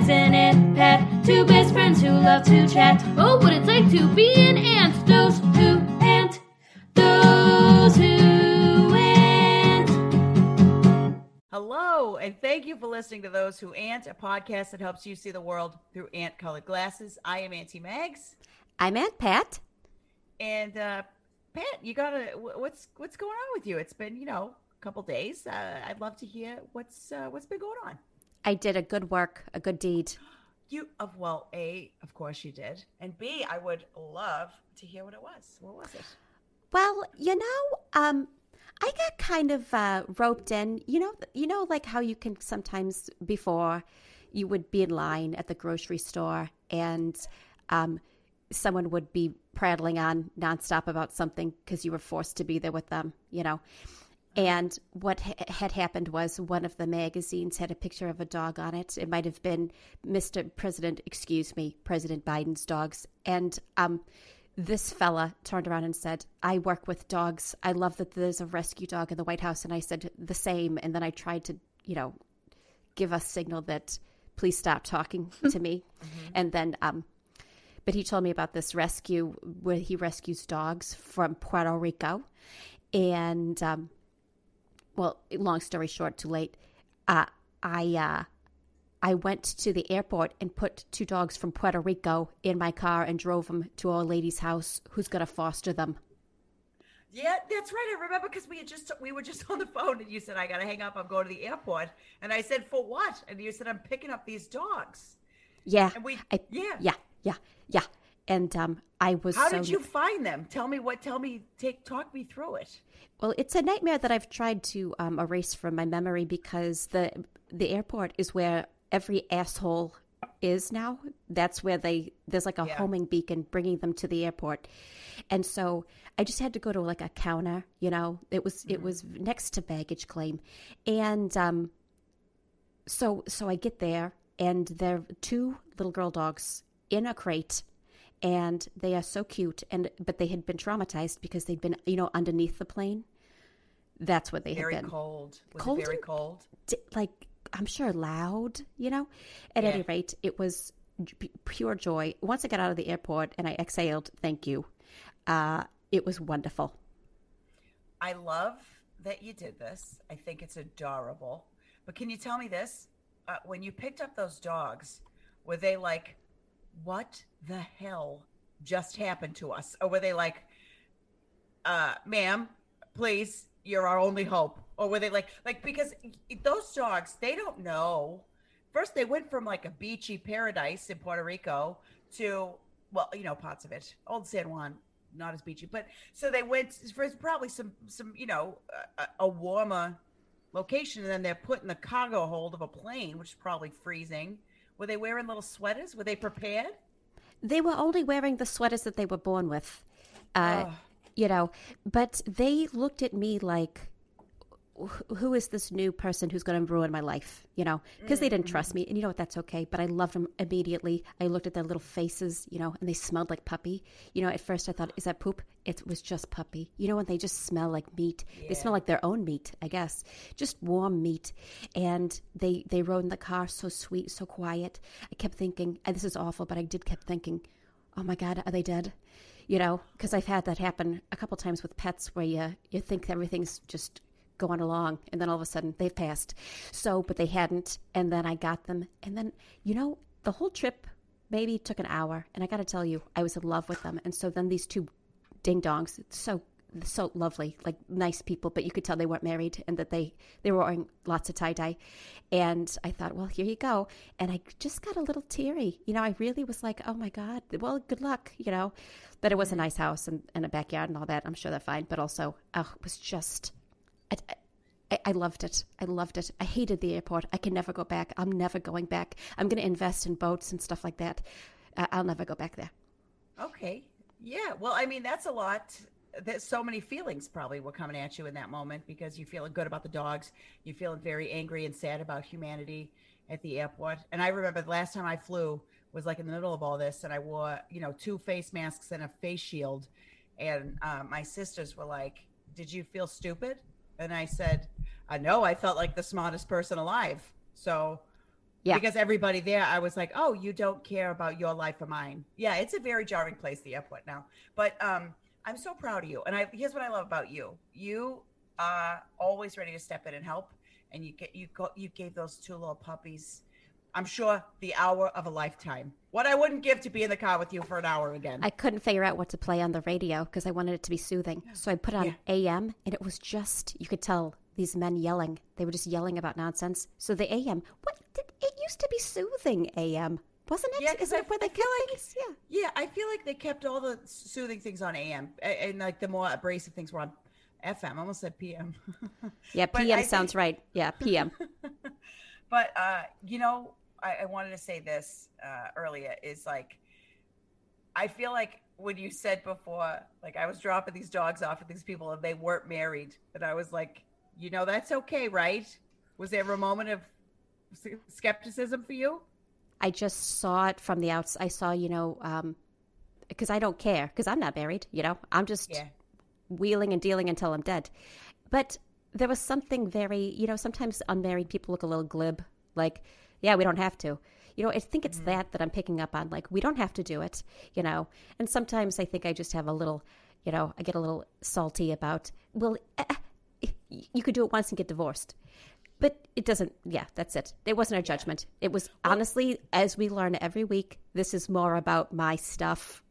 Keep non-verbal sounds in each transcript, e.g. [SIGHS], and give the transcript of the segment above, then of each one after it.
Mags and Aunt Pat, two best friends who love to chat. Oh, what it's like to be an aunt. Those who ant, those who ant. Hello, and thank you for listening to Those Who Ant, a podcast that helps you see the world through aunt colored glasses. I am Auntie Mags. I'm Aunt Pat. And uh, Pat, you gotta what's what's going on with you? It's been you know a couple days. Uh, I'd love to hear what's uh, what's been going on. I did a good work, a good deed. You of well, a of course you did, and b I would love to hear what it was. What was it? Well, you know, um, I got kind of uh, roped in. You know, you know, like how you can sometimes before you would be in line at the grocery store and um, someone would be prattling on nonstop about something because you were forced to be there with them. You know. And what ha- had happened was one of the magazines had a picture of a dog on it. It might have been Mr. President, excuse me, President Biden's dogs. And um, this fella turned around and said, I work with dogs. I love that there's a rescue dog in the White House. And I said the same. And then I tried to, you know, give a signal that please stop talking [LAUGHS] to me. And then, um, but he told me about this rescue where he rescues dogs from Puerto Rico. And, um, well, long story short, too late. Uh, I, uh, I went to the airport and put two dogs from Puerto Rico in my car and drove them to our lady's house who's going to foster them. Yeah, that's right. I remember because we had just we were just [LAUGHS] on the phone, and you said I got to hang up. I'm going to the airport, and I said for what? And you said I'm picking up these dogs. Yeah. And we- I, yeah. Yeah. Yeah. Yeah. And um, I was How so, did you find them? Tell me what. Tell me. Take talk me through it. Well, it's a nightmare that I've tried to um, erase from my memory because the the airport is where every asshole is now. That's where they there's like a Yeah. homing beacon bringing them to the airport, and so I just had to go to like a counter. You know, it was it was next to baggage claim, and um, so so I get there and there are two little girl dogs in a crate and they are so cute and but they had been traumatized because they'd been you know underneath the plane that's what they Very had been cold. Was Cold it very cold? D- like i'm sure loud you know at Yeah. any rate it was pure joy once i got out of the airport and i exhaled thank you uh, it was wonderful I love that you did this. I think it's adorable. But can you tell me this? Uh, when you picked up those dogs, were they like, what the hell just happened to us? Or were they like, uh, ma'am, please, you're our only hope? Or were they like, like, because those dogs, they don't know. First, they went from like a beachy paradise in Puerto Rico to, well, you know, parts of it, Old San Juan, not as beachy, but so they went for probably some, some, you know, a, a warmer location, and then they're put in the cargo hold of a plane, which is probably freezing. Were they wearing little sweaters? Were they prepared? they were only wearing the sweaters that they were born with uh, Ugh. you know but they looked at me like "Wh- who is this new person who's going to ruin my life you know? Because they didn't trust me and you know what? That's okay but i loved them immediately. I looked at their little faces you know and they smelled like puppy. You know at first i thought is that poop? It was just puppy. You know when they just smell like meat? They smell like their own meat i guess. Just warm meat. And they they rode in the car so sweet so quiet. I kept thinking and this is awful but i did kept thinking oh my god are they dead? You know? Because i've had that happen a couple times with pets where you you think everything's just going along and then all of a sudden they've passed. So but they hadn't and then i got them and then you know the whole trip maybe took an hour and i got to tell you i was in love with them. And so then these two ding dongs so so lovely like nice people but you could tell they weren't married and that they they were wearing lots of tie-dye. And i thought well here you go. And i just got a little teary. You know i really was like oh my god well good luck you know? But it was a nice house and, and a backyard and all that i'm sure they're fine but also oh it was just I, I, I loved it. I loved it. I hated the airport. I can never go back. I'm never going back. I'm going to invest in boats and stuff like that. Uh, I'll never go back there. Okay. Yeah. Well, I mean, that's a lot. There's so many feelings probably were coming at you in that moment because you're feeling good about the dogs. You're feeling very angry and sad about humanity at the airport. And I remember the last time I flew was like in the middle of all this, and I wore, you know, two face masks and a face shield. And um, my sisters were like, Did you feel stupid? And I said, uh, No, I felt like the smartest person alive. So Yeah. Because everybody there, I was like, oh, you don't care about your life or mine. Yeah, it's a very jarring place, the airport now. But um, I'm so proud of you. And I here's what I love about you. You are always ready to step in and help. And you get you go you gave those two little puppies, I'm sure the hour of a lifetime. What I wouldn't give to be in the car with you for an hour again. I couldn't figure out what to play on the radio because I wanted it to be soothing. So I put on Yeah. AM and it was just, you could tell these men yelling. They were just yelling about nonsense. So the AM, what did, it used to be soothing AM, wasn't it? Yeah, 'cause Isn't I- it where I they feel kept like- things? Yeah. Yeah, I feel like they kept all the soothing things on AM, a- and, like the more abrasive things were on FM. I almost said PM. [LAUGHS] Yeah, PM I sounds think- right. Yeah, PM. [LAUGHS] but uh, you know, I, I wanted to say this uh, earlier is like, I feel like when you said before, like I was dropping these dogs off at these people and they weren't married, and I was like, you know, that's okay, right? Was there a moment of skepticism for you? I just saw it from the outs. I saw, you know, because I don't care because I'm not married. You know, I'm just Yeah. wheeling and dealing until I'm dead. But there was something very, you know, sometimes unmarried people look a little glib, like, yeah, we don't have to. You know, I think it's that that I'm picking up on. Like, we don't have to do it, you know. And sometimes I think I just have a little, you know, I get a little salty about, well, eh, eh, you could do it once and get divorced. But it doesn't, yeah, that's it. It wasn't a judgment. It was honestly, as we learn every week, this is more about my stuff.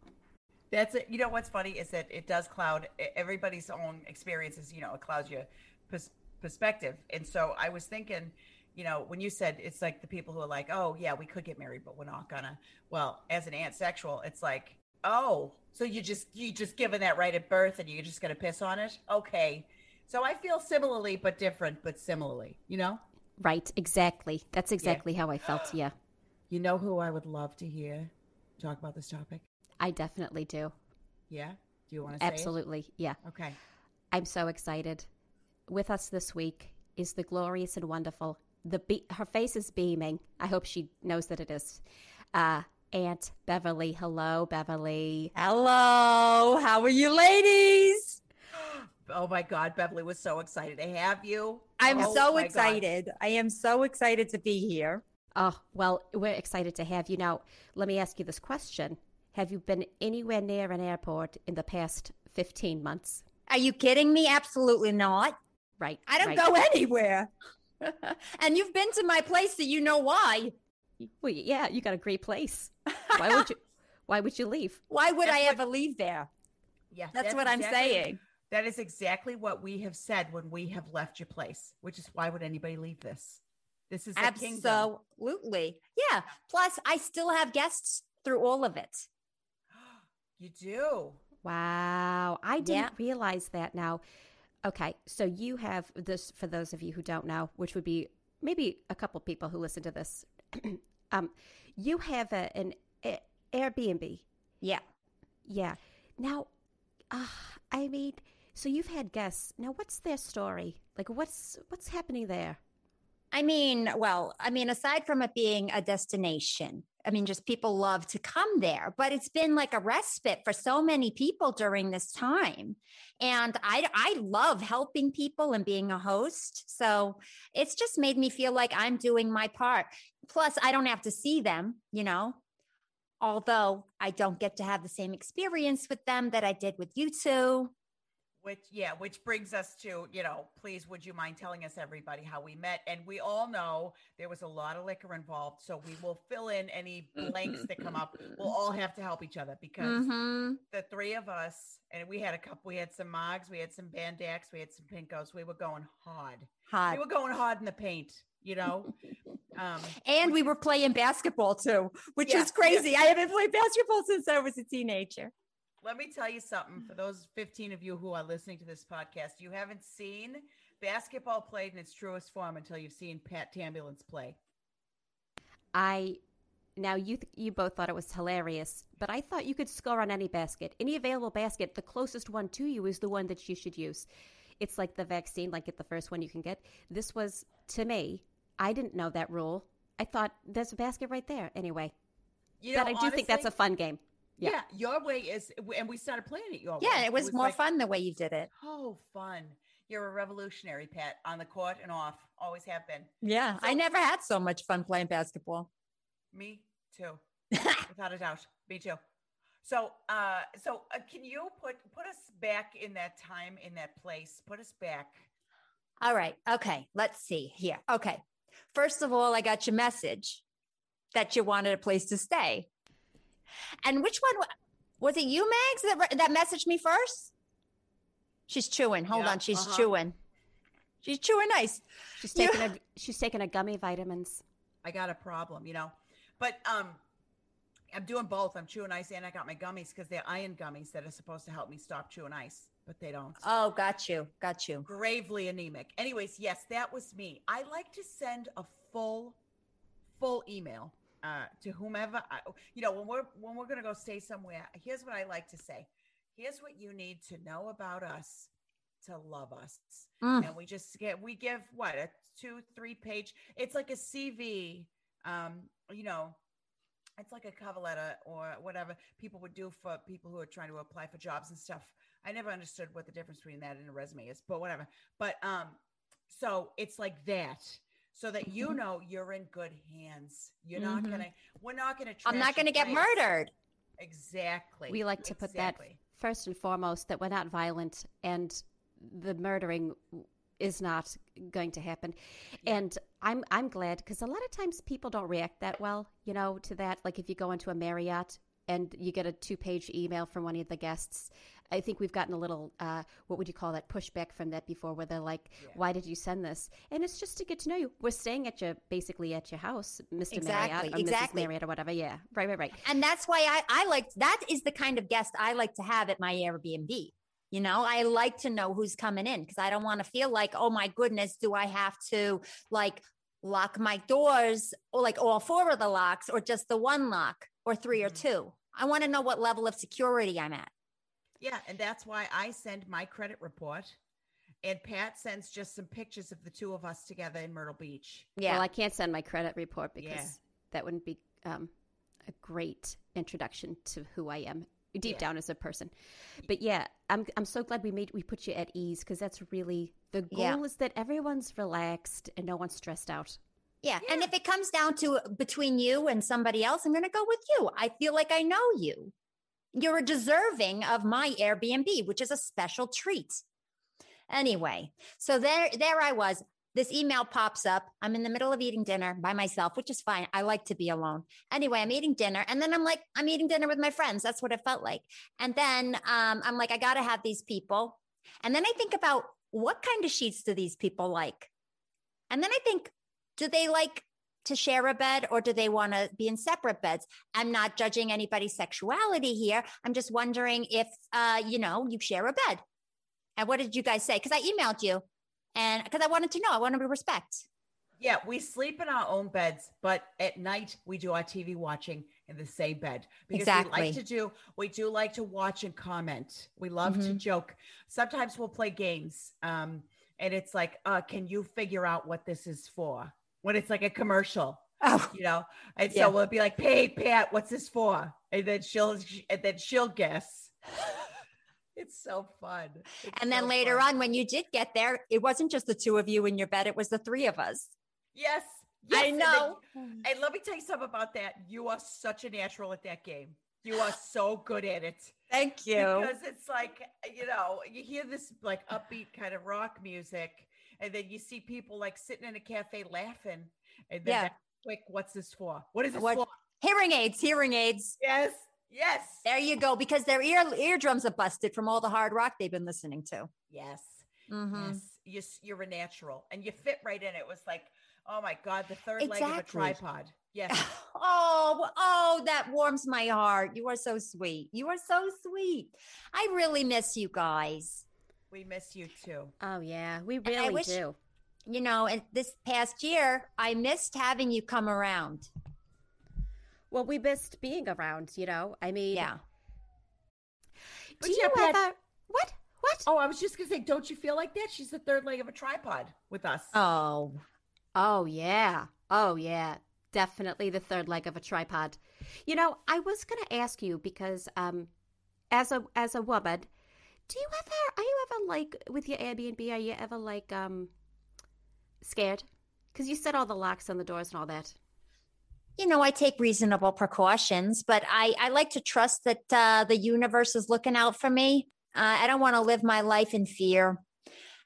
That's it. You know what's funny is that it does cloud everybody's own experiences. You know, it clouds your pers- perspective. And so I was thinking, you know, when you said it's like the people who are like, oh yeah, we could get married, but we're not gonna. Well, as an sexual, it's like, oh, so you just you just given that right at birth, and you're just gonna piss on it? Okay. So I feel similarly, but different, but similarly. You know. Right, exactly. That's exactly how I felt, [GASPS] yeah. You know who I would love to hear talk about this topic? I definitely do. Yeah. Do you want to? Absolutely. Yeah. Okay. I'm so excited. With us this week is the glorious and wonderful. The be- her face is beaming. I hope she knows that it is. Uh, Aunt Beverly. Hello, Beverly. Hello, how are you, ladies? Oh my God, Beverly was so excited to have you. I'm Oh so my God. excited. I am so excited to be here. Oh, well, we're excited to have you. Now, let me ask you this question Have you been anywhere near an airport in the past 15 months? Are you kidding me? Absolutely not. Right. I don't right. go anywhere. [LAUGHS] and you've been to my place, so you know why. Well, yeah, you got a great place. [LAUGHS] Why would you? Why would you leave? Why would That's I what- ever leave there? Yeah, That's, what I'm exactly- saying. That is exactly what we have said when we have left your place, which is why would anybody leave this? This is. Absolutely. Yeah. Plus, I still have guests through all of it. [GASPS] You do. Wow, I didn't Yeah. realize that. Now, okay, so you have this for those of you who don't know, which would be maybe a couple people who listen to this. [CLEARS THROAT] um, you have a, an a, Airbnb. Yeah. Yeah. Now, uh, I mean, so you've had guests. Now, what's their story? Like, what's what's happening there? I mean, well, I mean, aside from it being a destination, I mean, just people love to come there, but it's been like a respite for so many people during this time. And I, I love helping people and being a host. So it's just made me feel like I'm doing my part. Plus, I don't have to see them, you know, although I don't get to have the same experience with them that I did with you two. Which yeah, which brings us to, you know, please would you mind telling us everybody how we met? And we all know there was a lot of liquor involved, so we will fill in any blanks that come up. We'll all have to help each other because Mhm. the three of us, and we had a couple, we had some Mogs, we had some Bandax, we had some Pinkos. We were going hard. Hot. We were going hard in the paint, you know. [LAUGHS] Um, And we were playing basketball too, which Yeah, is crazy. I haven't played basketball since I was a teenager. Let me tell you something for hmm. those 15 of you who are listening to this podcast. You haven't seen basketball played in its truest form until you've seen Pat Tambulance play. I now you th- you both thought it was hilarious, but I thought you could score on any basket, any available basket. The closest one to you is the one that you should use. It's like the vaccine, like get the first one you can get. This was to me. I didn't know that rule. I thought there's a basket right there. Anyway, You know, but I do think that's a fun game. Yeah. yeah. Your way is, and we started playing it your way. Yeah, it was, more like, fun the way you did it. Oh, fun. You're a revolutionary, Pat, on the court and off. Always have been. Yeah, I never had so much fun playing basketball. Me too, [LAUGHS] without a doubt. Me too. So, uh, so uh, can you put put us back in that time, in that place? Put us back. All right. Okay. Let's see here. Okay. First of all, I got your message that you wanted a place to stay. And which one was it you, Mags, that, that messaged me first? She's chewing. Hold Yeah, on. She's uh-huh. chewing. She's chewing nice. She's You- taking a she's taking a gummy vitamins. I got a problem, you know. But um, I'm doing both. I'm chewing ice and I got my gummies because they're iron gummies that are supposed to help me stop chewing ice, but they don't. Oh, got you. Got you. gravely anemic. Anyways, yes, that was me. I like to send a full, full email uh, to whomever. I, you know, when we're when we're gonna go stay somewhere. Here's what I like to say. Here's what you need to know about us to love us. Mm. And we just get we give what a two three page. It's like a CV. Um, you know. It's like a cover letter or whatever people would do for people who are trying to apply for jobs and stuff. I never understood what the difference between that and a resume is, but whatever. But um, so it's like that, so that you Mhm. know you're in good hands. You're not Mhm. gonna. We're not gonna. I'm not to get place. murdered. Exactly. We like to put that first and foremost that we're not violent and the murdering is not going to happen. Yeah. And I'm I'm glad because a lot of times people don't react that well, you know, to that. Like if you go into a Marriott and you get a two page email from one of the guests. I think we've gotten a little, uh, what would you call that, pushback from that before, where they're like, Yeah. "Why did you send this?" And it's just to get to know you. We're staying at your, basically at your house, Mr. Exactly, Marriott or exactly. Mrs. Marriott or whatever. Yeah, right, right, right. And that's why I, I like that is the kind of guest I like to have at my Airbnb. You know, I like to know who's coming in because I don't want to feel like, oh my goodness, do I have to like lock my doors or like all four of the locks or just the one lock or 3 or Mhm. two? I want to know what level of security I'm at. Yeah, and that's why I send my credit report, and Pat sends just some pictures of the two of us together in Myrtle Beach. Yeah. Well, I can't send my credit report because Yeah. that wouldn't be um, a great introduction to who I am deep Yeah. down as a person. But yeah, I'm I'm so glad we made we put you at ease because that's really the goal Yeah. is that everyone's relaxed and no one's stressed out. Yeah. And if it comes down to between you and somebody else, I'm going to go with you. I feel like I know you. You're deserving of my Airbnb, which is a special treat. Anyway, so there, there I was. This email pops up. I'm in the middle of eating dinner by myself, which is fine. I like to be alone. Anyway, I'm eating dinner, and then I'm like, I'm eating dinner with my friends. That's what it felt like. And then um, I'm like, I got to have these people. And then I think about what kind of sheets do these people like? And then I think, do they like to share a bed or do they want to be in separate beds? I'm not judging anybody's sexuality here. I'm just wondering if, uh, you know, you share a bed. And what did you guys say? Because I emailed you and because I wanted to know, I wanted to respect. Yeah, we sleep in our own beds, but at night we do our TV watching in the same bed because we Exactly. like to do. We do like to watch and comment. We love to Mhm. joke. Sometimes we'll play games, um, and it's like, uh, "Can you figure out what this is for?" When it's like a commercial, Oh, you know, and Yeah. so we'll be like, "Hey, Pat, what's this for?" And then she'll, and then she'll guess. [LAUGHS] It's so fun. It's and then so later fun. on, when you did get there, it wasn't just the two of you in your bed, it was the three of us. yes, I yes, and then- know. And let me tell you something about that. You are such a natural at that game. You are so good at it. Thank you. Because it's like, you know, you hear this like upbeat kind of rock music, and then you see people like sitting in a cafe laughing. And then Yeah. quick, what's this for? What is this What- for? Hearing aids, hearing aids. Yes, yes, There you go. Because their ear eardrums are busted from all the hard rock they've been listening to. yes, Mhm. yes. You're, you're a natural and you fit right in. It was like, oh my God, the third leg of a tripod. Yes. [LAUGHS] Oh, oh, that warms my heart. You are so sweet. You are so sweet. I really miss you guys. We miss you too. Oh yeah, we really wish- do. You know, and this past year, I missed having you come around. Well, we missed being around. You know, I mean, Yeah. But Do you Pat- ever? What? What? Oh, I was just gonna say, don't you feel like that? She's the third leg of a tripod with us. Oh, Oh yeah. Oh yeah. Definitely the third leg of a tripod. You know, I was going to ask you because um as a as a woman, Do you ever? Are you ever like with your Airbnb? Are you ever like um scared? Because you set all the locks on the doors and all that. you know, I take reasonable precautions, but I, I like to trust that uh, the universe is looking out for me. Uh, I don't want to live my life in fear.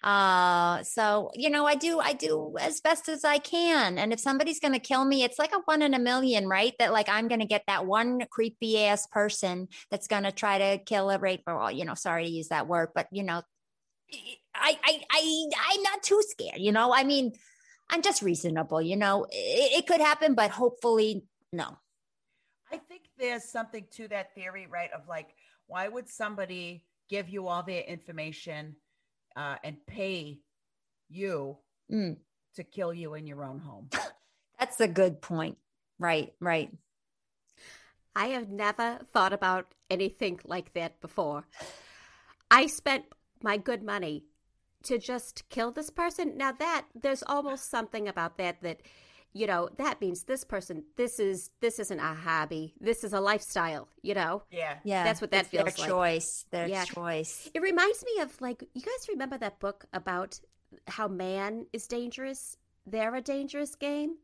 Uh, so you know, I do, I do as best as I can. And if somebody's going to kill me, it's like a one in a million, right? That like I'm going to get that one creepy ass person that's going to try to kill a rape or, you know, sorry to use that word, but you know, I, I, I, I'm not too scared. You know, I mean, I'm just reasonable. You know, it, it could happen, but hopefully, no. I think there's something to that theory, right? Of like, why would somebody give you all their information uh, and pay you Mm. to kill you in your own home? [LAUGHS] That's a good point. Right, right. I have never thought about anything like that before. I spent my good money to just kill this person. Now that there's almost something about that that you know, that means this person this is this isn't a hobby. This is a lifestyle, you know. Yeah. Yeah. That's what that it's their feels like. choice. Their Yeah. choice. It reminds me of like you guys remember that book about how man is dangerous? They're a dangerous game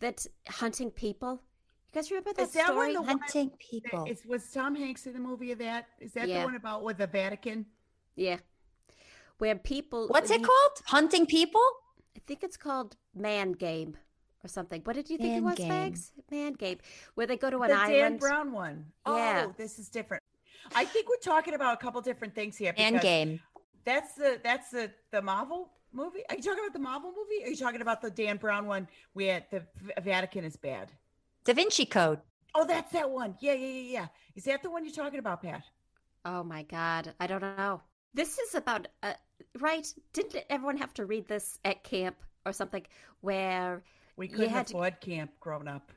that hunting people. You guys remember that Is that story? one the one- Hunting people. Is was Tom Hanks in the movie of that? Is that Yeah. the one about with the Vatican? Yeah. Where people What's it you- called? Hunting people? I think it's called Man Game or something. What did you think Man it was, Game. Fags? Man Game. Where they go to an the Dan. Brown one. Yeah. Oh, this is different. I think we're talking about a couple different things here. And because game. That's the that's the the Marvel movie. Are you talking about the Marvel movie? Are you talking about the Dan Brown one where the Vatican is bad? Da Vinci Code. Oh, that's that one. Yeah, yeah, yeah, yeah. Is that the one you're talking about, Pat? Oh my God. I don't know. This is about, uh, right? Didn't everyone have to read this at camp or something where, We couldn't had to- camp growing up.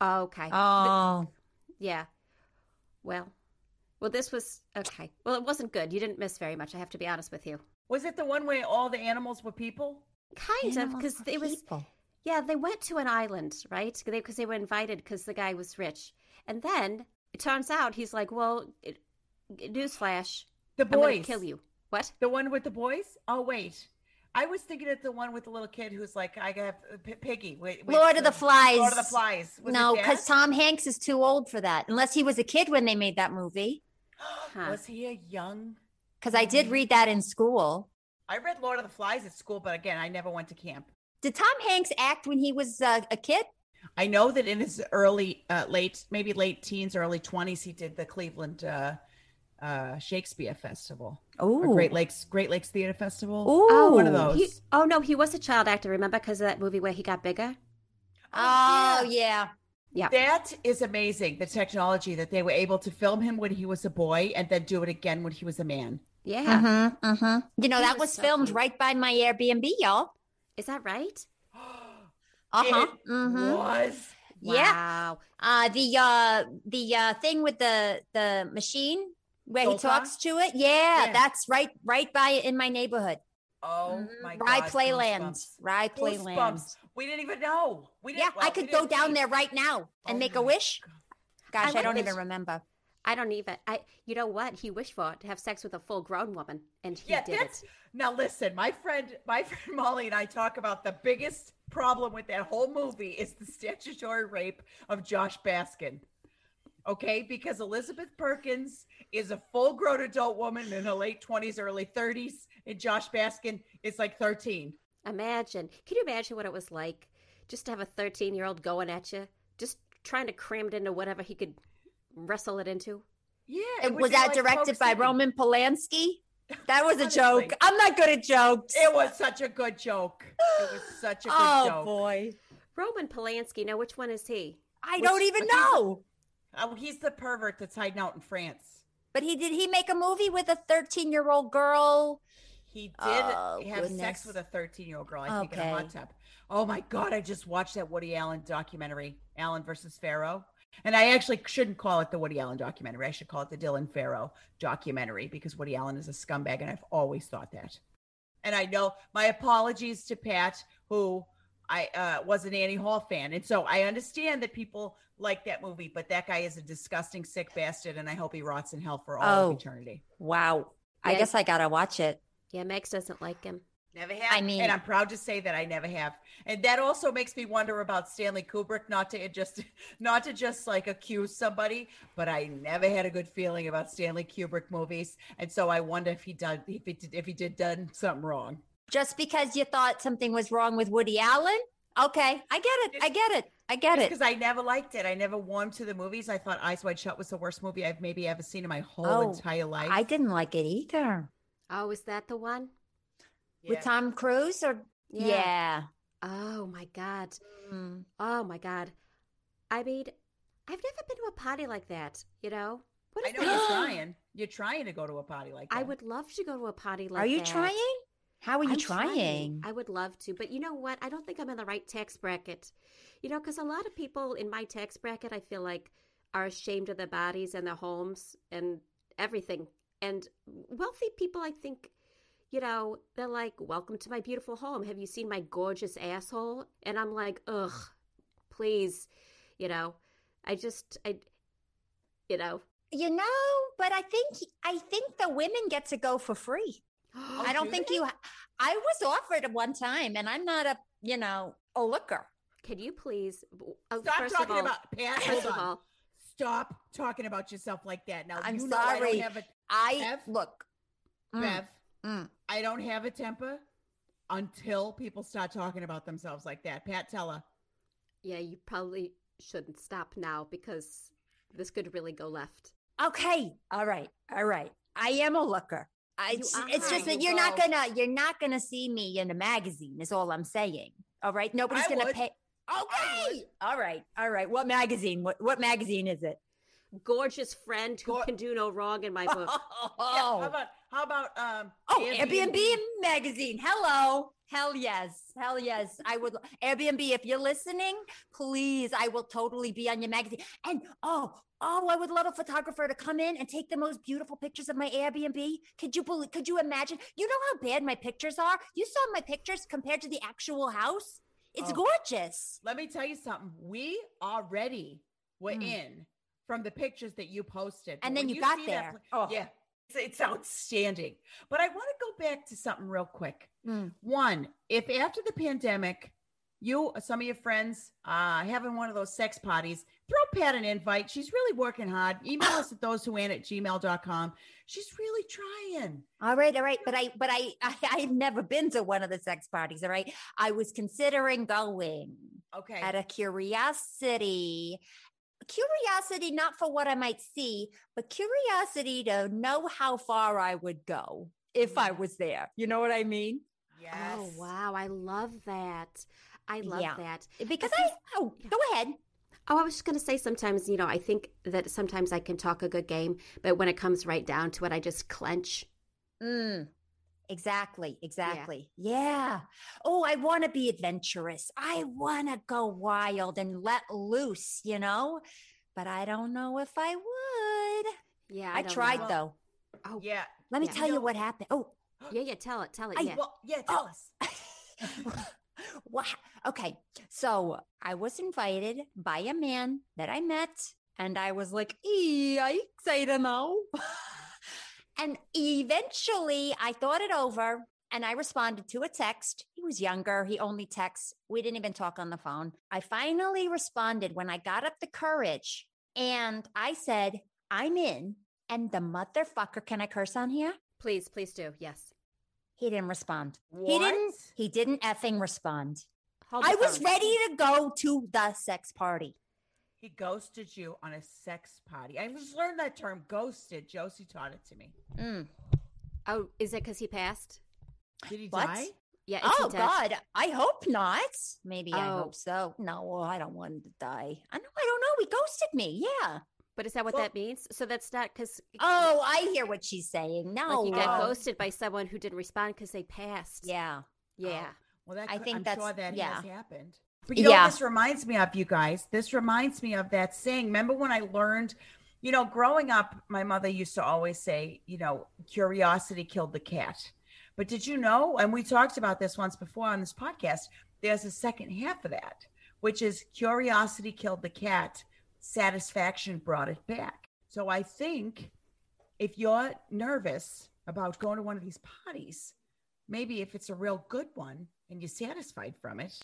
oh, okay. Oh. Yeah. Well, well, this was, okay. Well, it wasn't good. You didn't miss very much. I have to be honest with you. Was it the one where all the animals were people? Kind of, because are it was, people. Yeah, they went to an island, right? Because they, were invited because the guy was rich. And then it turns out he's like, well, it, newsflash, The I'm boys. kill you. What? The one with the boys? Oh wait, I was thinking of the one with the little kid who's like, I got uh, P- Piggy. With, with Lord of the Flies. Lord of the Flies. Was no, because Tom Hanks is too old for that, unless he was a kid when they made that movie. [GASPS] Huh. was he a young? Because I did read that in school. I read Lord of the Flies at school, but again, I never went to camp. Did Tom Hanks act when he was uh, a kid? I know that in his early, uh, late, maybe late teens, early twenties, he did the Cleveland uh, uh, Shakespeare Festival, Oh, Great Lakes Great Lakes Theater Festival. Ooh. one of those. He, oh, no, he was a child actor, remember? Because of that movie where he got bigger? Oh, yeah. Yeah. That is amazing. The technology that they were able to film him when he was a boy and then do it again when he was a man. Yeah. Mm-hmm, mm-hmm. You know, He that was was so filmed cute. right by my Airbnb, y'all. Is that right? [GASPS] Uh-huh. It mhm. was. Yeah. Uh the uh the uh thing with the the machine where he talks to it. Yeah, Yeah. that's right right by it in my neighborhood. Oh Mhm. my Rye Playland. goosebumps. Rye Playland. Goosebumps. We didn't even know. We Yeah, didn't, well, I could go didn't down meet. there right now and Oh make a wish. God. Gosh, I, wonder don't if- even remember. I don't even. I. You know what? He wished for to have sex with a full grown woman, and he Yeah, did that's it. now listen, my friend, my [LAUGHS] friend Molly and I talk about the biggest problem with that whole movie is the statutory rape of Josh Baskin. Okay, because Elizabeth Perkins is a full grown adult woman in her late 20s, early 30s, and Josh Baskin is like 13. Imagine. Can you imagine what it was like just to have a 13 year old going at you, just trying to cram it into whatever he could wrestle it into? Yeah. it And was that like directed by City. Roman Polanski? That was a joke. I'm not good at jokes. It was such a good joke. It was such a [SIGHS] good oh joke. boy. Roman Polanski. Now, which one is he? I Which- don't even but he's know. Oh, he's the pervert that's hiding out in France. But he did he make a movie with a 13 year old girl? He did Oh, have goodness. sex with a 13 year old girl, I think, in a hot tub. Oh my God. I just watched that Woody Allen documentary, Allen versus Farrow. And I actually shouldn't call it the Woody Allen documentary. I should call it the Dylan Farrow documentary because Woody Allen is a scumbag. And I've always thought that. And I know my apologies to Pat, who I uh, was an Annie Hall fan. And so I understand that people like that movie, but that guy is a disgusting, sick bastard. And I hope he rots in hell for all Oh. of eternity. Wow. I Yeah. guess I gotta watch it. Yeah, Mags doesn't like him. Never have. I mean- and I'm proud to say that I never have. And that also makes me wonder about Stanley Kubrick. Not to just, [LAUGHS] not to just like accuse somebody, but I never had a good feeling about Stanley Kubrick movies, and so I wonder if he done, if he did, if he did done something wrong. Just because you thought something was wrong with Woody Allen? Okay, I get it. I get it. I get it. Because I never liked it. I never warmed to the movies. I thought Eyes Wide Shut was the worst movie I've maybe ever seen in my whole Oh, entire life. I didn't like it either. Oh, is that the one? Yeah. With Tom Cruise or yeah. Oh my god. Mm. Oh my god. I mean, I've never been to a party like that. You know. What I know that? you're trying. You're trying to go to a party like that. I would love to go to a party like that. Are you that. trying? How are you I'm trying? I would love to, but you know what? I don't think I'm in the right tax bracket. You know, because a lot of people in my tax bracket, I feel like, are ashamed of their bodies and their homes and everything. And wealthy people, I think, you know, they're like, "Welcome to my beautiful home. Have you seen my gorgeous asshole?" And I'm like, "Ugh, please," you know. I just, I, you know, You know, but I think I think the women get to go for free. I don't do think they? you. I was offered at one time, and I'm not a you know a looker. Can you please? uh, Stop first talking of all, about Pat. First of all, Stop talking about yourself like that. Now I'm you know I sorry. don't have a I Bev? look. Mm, Bev. mm. I don't have a temper until people start talking about themselves like that. Pat, tell her. yeah, you probably shouldn't stop now because this could really go left. Okay, all right, all right. I am a looker. I, it's, it's just that You you're not gonna you're not gonna see me in a magazine. Is all I'm saying. All right, nobody's I gonna would. pay. Okay, all right, all right. What magazine? What what magazine is it? Gorgeous friend who Gor- can do no wrong in my [LAUGHS] book. Yeah, Oh, how about how about um oh, Airbnb magazine. Hello, hell yes, hell yes. I would Airbnb. If you're listening, please, I will totally be on your magazine. And oh, oh, I would love a photographer to come in and take the most beautiful pictures of my Airbnb. Could you believe? Could you imagine? You know how bad my pictures are. You saw my pictures compared to the actual house. It's Oh. gorgeous. Let me tell you something. We already were Mm. in from the pictures that you posted. And then when you got see that there. Oh. Yeah. It's, it's outstanding. But I want to go back to something real quick. Mm. One, if after the pandemic, you, some of your friends, uh, having one of those sex parties, throw Pat an invite. She's really working hard. Email us at those who at gmail.com. She's really trying. All right, all right, but I, but I, I, I've never been to one of the sex parties. All right, I was considering going Okay. out of curiosity. Curiosity, not for what I might see, but curiosity to know how far I would go if I was there. You know what I mean? yes. Oh wow, I love that. I love Yeah. that. Because I I, oh, yeah. go ahead. Oh, I was just going to say sometimes, you know, I think that sometimes I can talk a good game, but when it comes right down to it, I just clench. Mm, exactly, exactly. Yeah. Oh, I want to be adventurous. I want to go wild and let loose, you know, but I don't know if I would. Yeah, I, don't tried know. though. Oh, Yeah. Let me Yeah. tell You you what happened. Oh, yeah, yeah. Tell it, tell it. I- yeah. Well, yeah, tell us. [LAUGHS] Wow. Okay. So I was invited by a man that I met, and I was like, yikes, I don't know. [LAUGHS] and eventually I thought it over and I responded to a text. He was younger. He only texts. We didn't even talk on the phone. I finally responded when I got up the courage and I said, I'm in. And the motherfucker, can I curse on here? please, please do. Yes. He didn't respond. What? He didn't. He didn't effing respond. Hold I was phone. ready to go to the sex party. He ghosted you on a sex party. I just learned that term, ghosted. Josie taught it to me. Mm. Oh, is it because he passed? Did he What? die? Yeah. Oh? God, I hope not. Maybe I Oh. hope so. No, well, I don't want him to die. I know. I don't know. He ghosted me. Yeah. But is that what Well- that means? So that's not because Oh, I hear what she's saying. No. like you got Oh. ghosted by someone who didn't respond because they passed. Yeah. Yeah. Oh, well, that I think I'm that's- sure that yeah. has happened. But you know Yeah. what this reminds me of, you guys? This reminds me of that saying. Remember when I learned, you know, growing up, my mother used to always say, you know, curiosity killed the cat. But did you know, and we talked about this once before on this podcast, there's a second half of that, which is curiosity killed the cat, satisfaction brought it back. So I think if you're nervous about going to one of these parties. Maybe if it's a real good one and you're satisfied from it,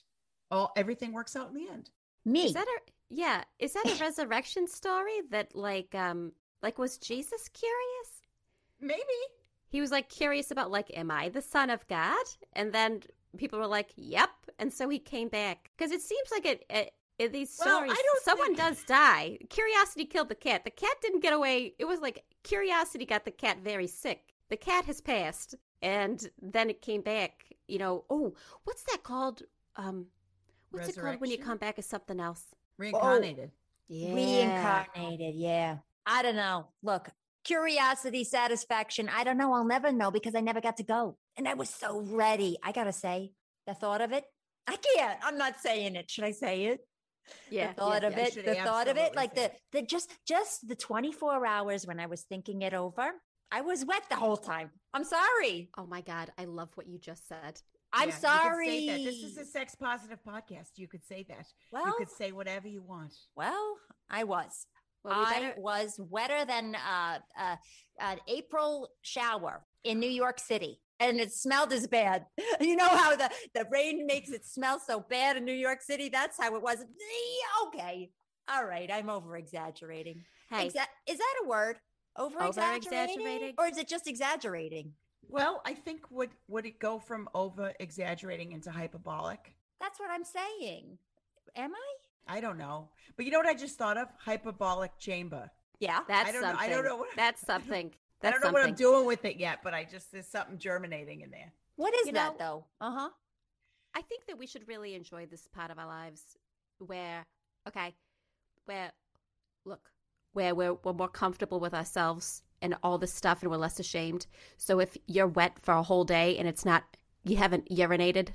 all everything works out in the end. Me. Is that a yeah? Is that a resurrection story that like um like was Jesus curious? Maybe. He was like curious about like, am I the son of God? And then people were like, yep. And so he came back because it seems like it. it in these Well, I stories, don't someone think- does die. Curiosity killed the cat. The cat didn't get away. It was like curiosity got the cat very sick. The cat has passed, and then it came back. You know, oh, what's that called? Um, what's it called when you come back as something else? Reincarnated. Yeah, Reincarnated, yeah. I don't know. Look, curiosity, satisfaction. I don't know. I'll never know because I never got to go. And I was so ready. I got to say, the thought of it, I can't. I'm not saying it. Should I say it? Yeah, the thought yeah, of it, the thought of it, like the, the just, just the 24 hours when I was thinking it over, I was wet the whole time. I'm sorry. Oh my God, I love what you just said. I'm Yeah, you could say sorry. This is a sex positive podcast. You could say that. well, you could say whatever you want. well, I was. Well, we I was wetter than uh, uh, an April shower in New York City. And it smelled as bad. [LAUGHS] You know how the, the rain makes it smell so bad in New York City? That's how it was. Okay. All right. I'm over exaggerating. Hey, Exa- is that a word? Over exaggerating? Or is it just exaggerating? Well, I think would would it go from over exaggerating into hyperbolic? That's what I'm saying. Am I? I don't know. But you know what I just thought of? Hyperbolic chamber. Yeah. that's don't know- something. I don't know what- That's [LAUGHS] something. I don't know what I'm doing with it yet, but I just there's something germinating in there. What is You that know- though? Uh huh. I think that we should really enjoy this part of our lives where, okay, where, look, where we're, we're more comfortable with ourselves and all this stuff and we're less ashamed. So if you're wet for a whole day and it's not, you haven't urinated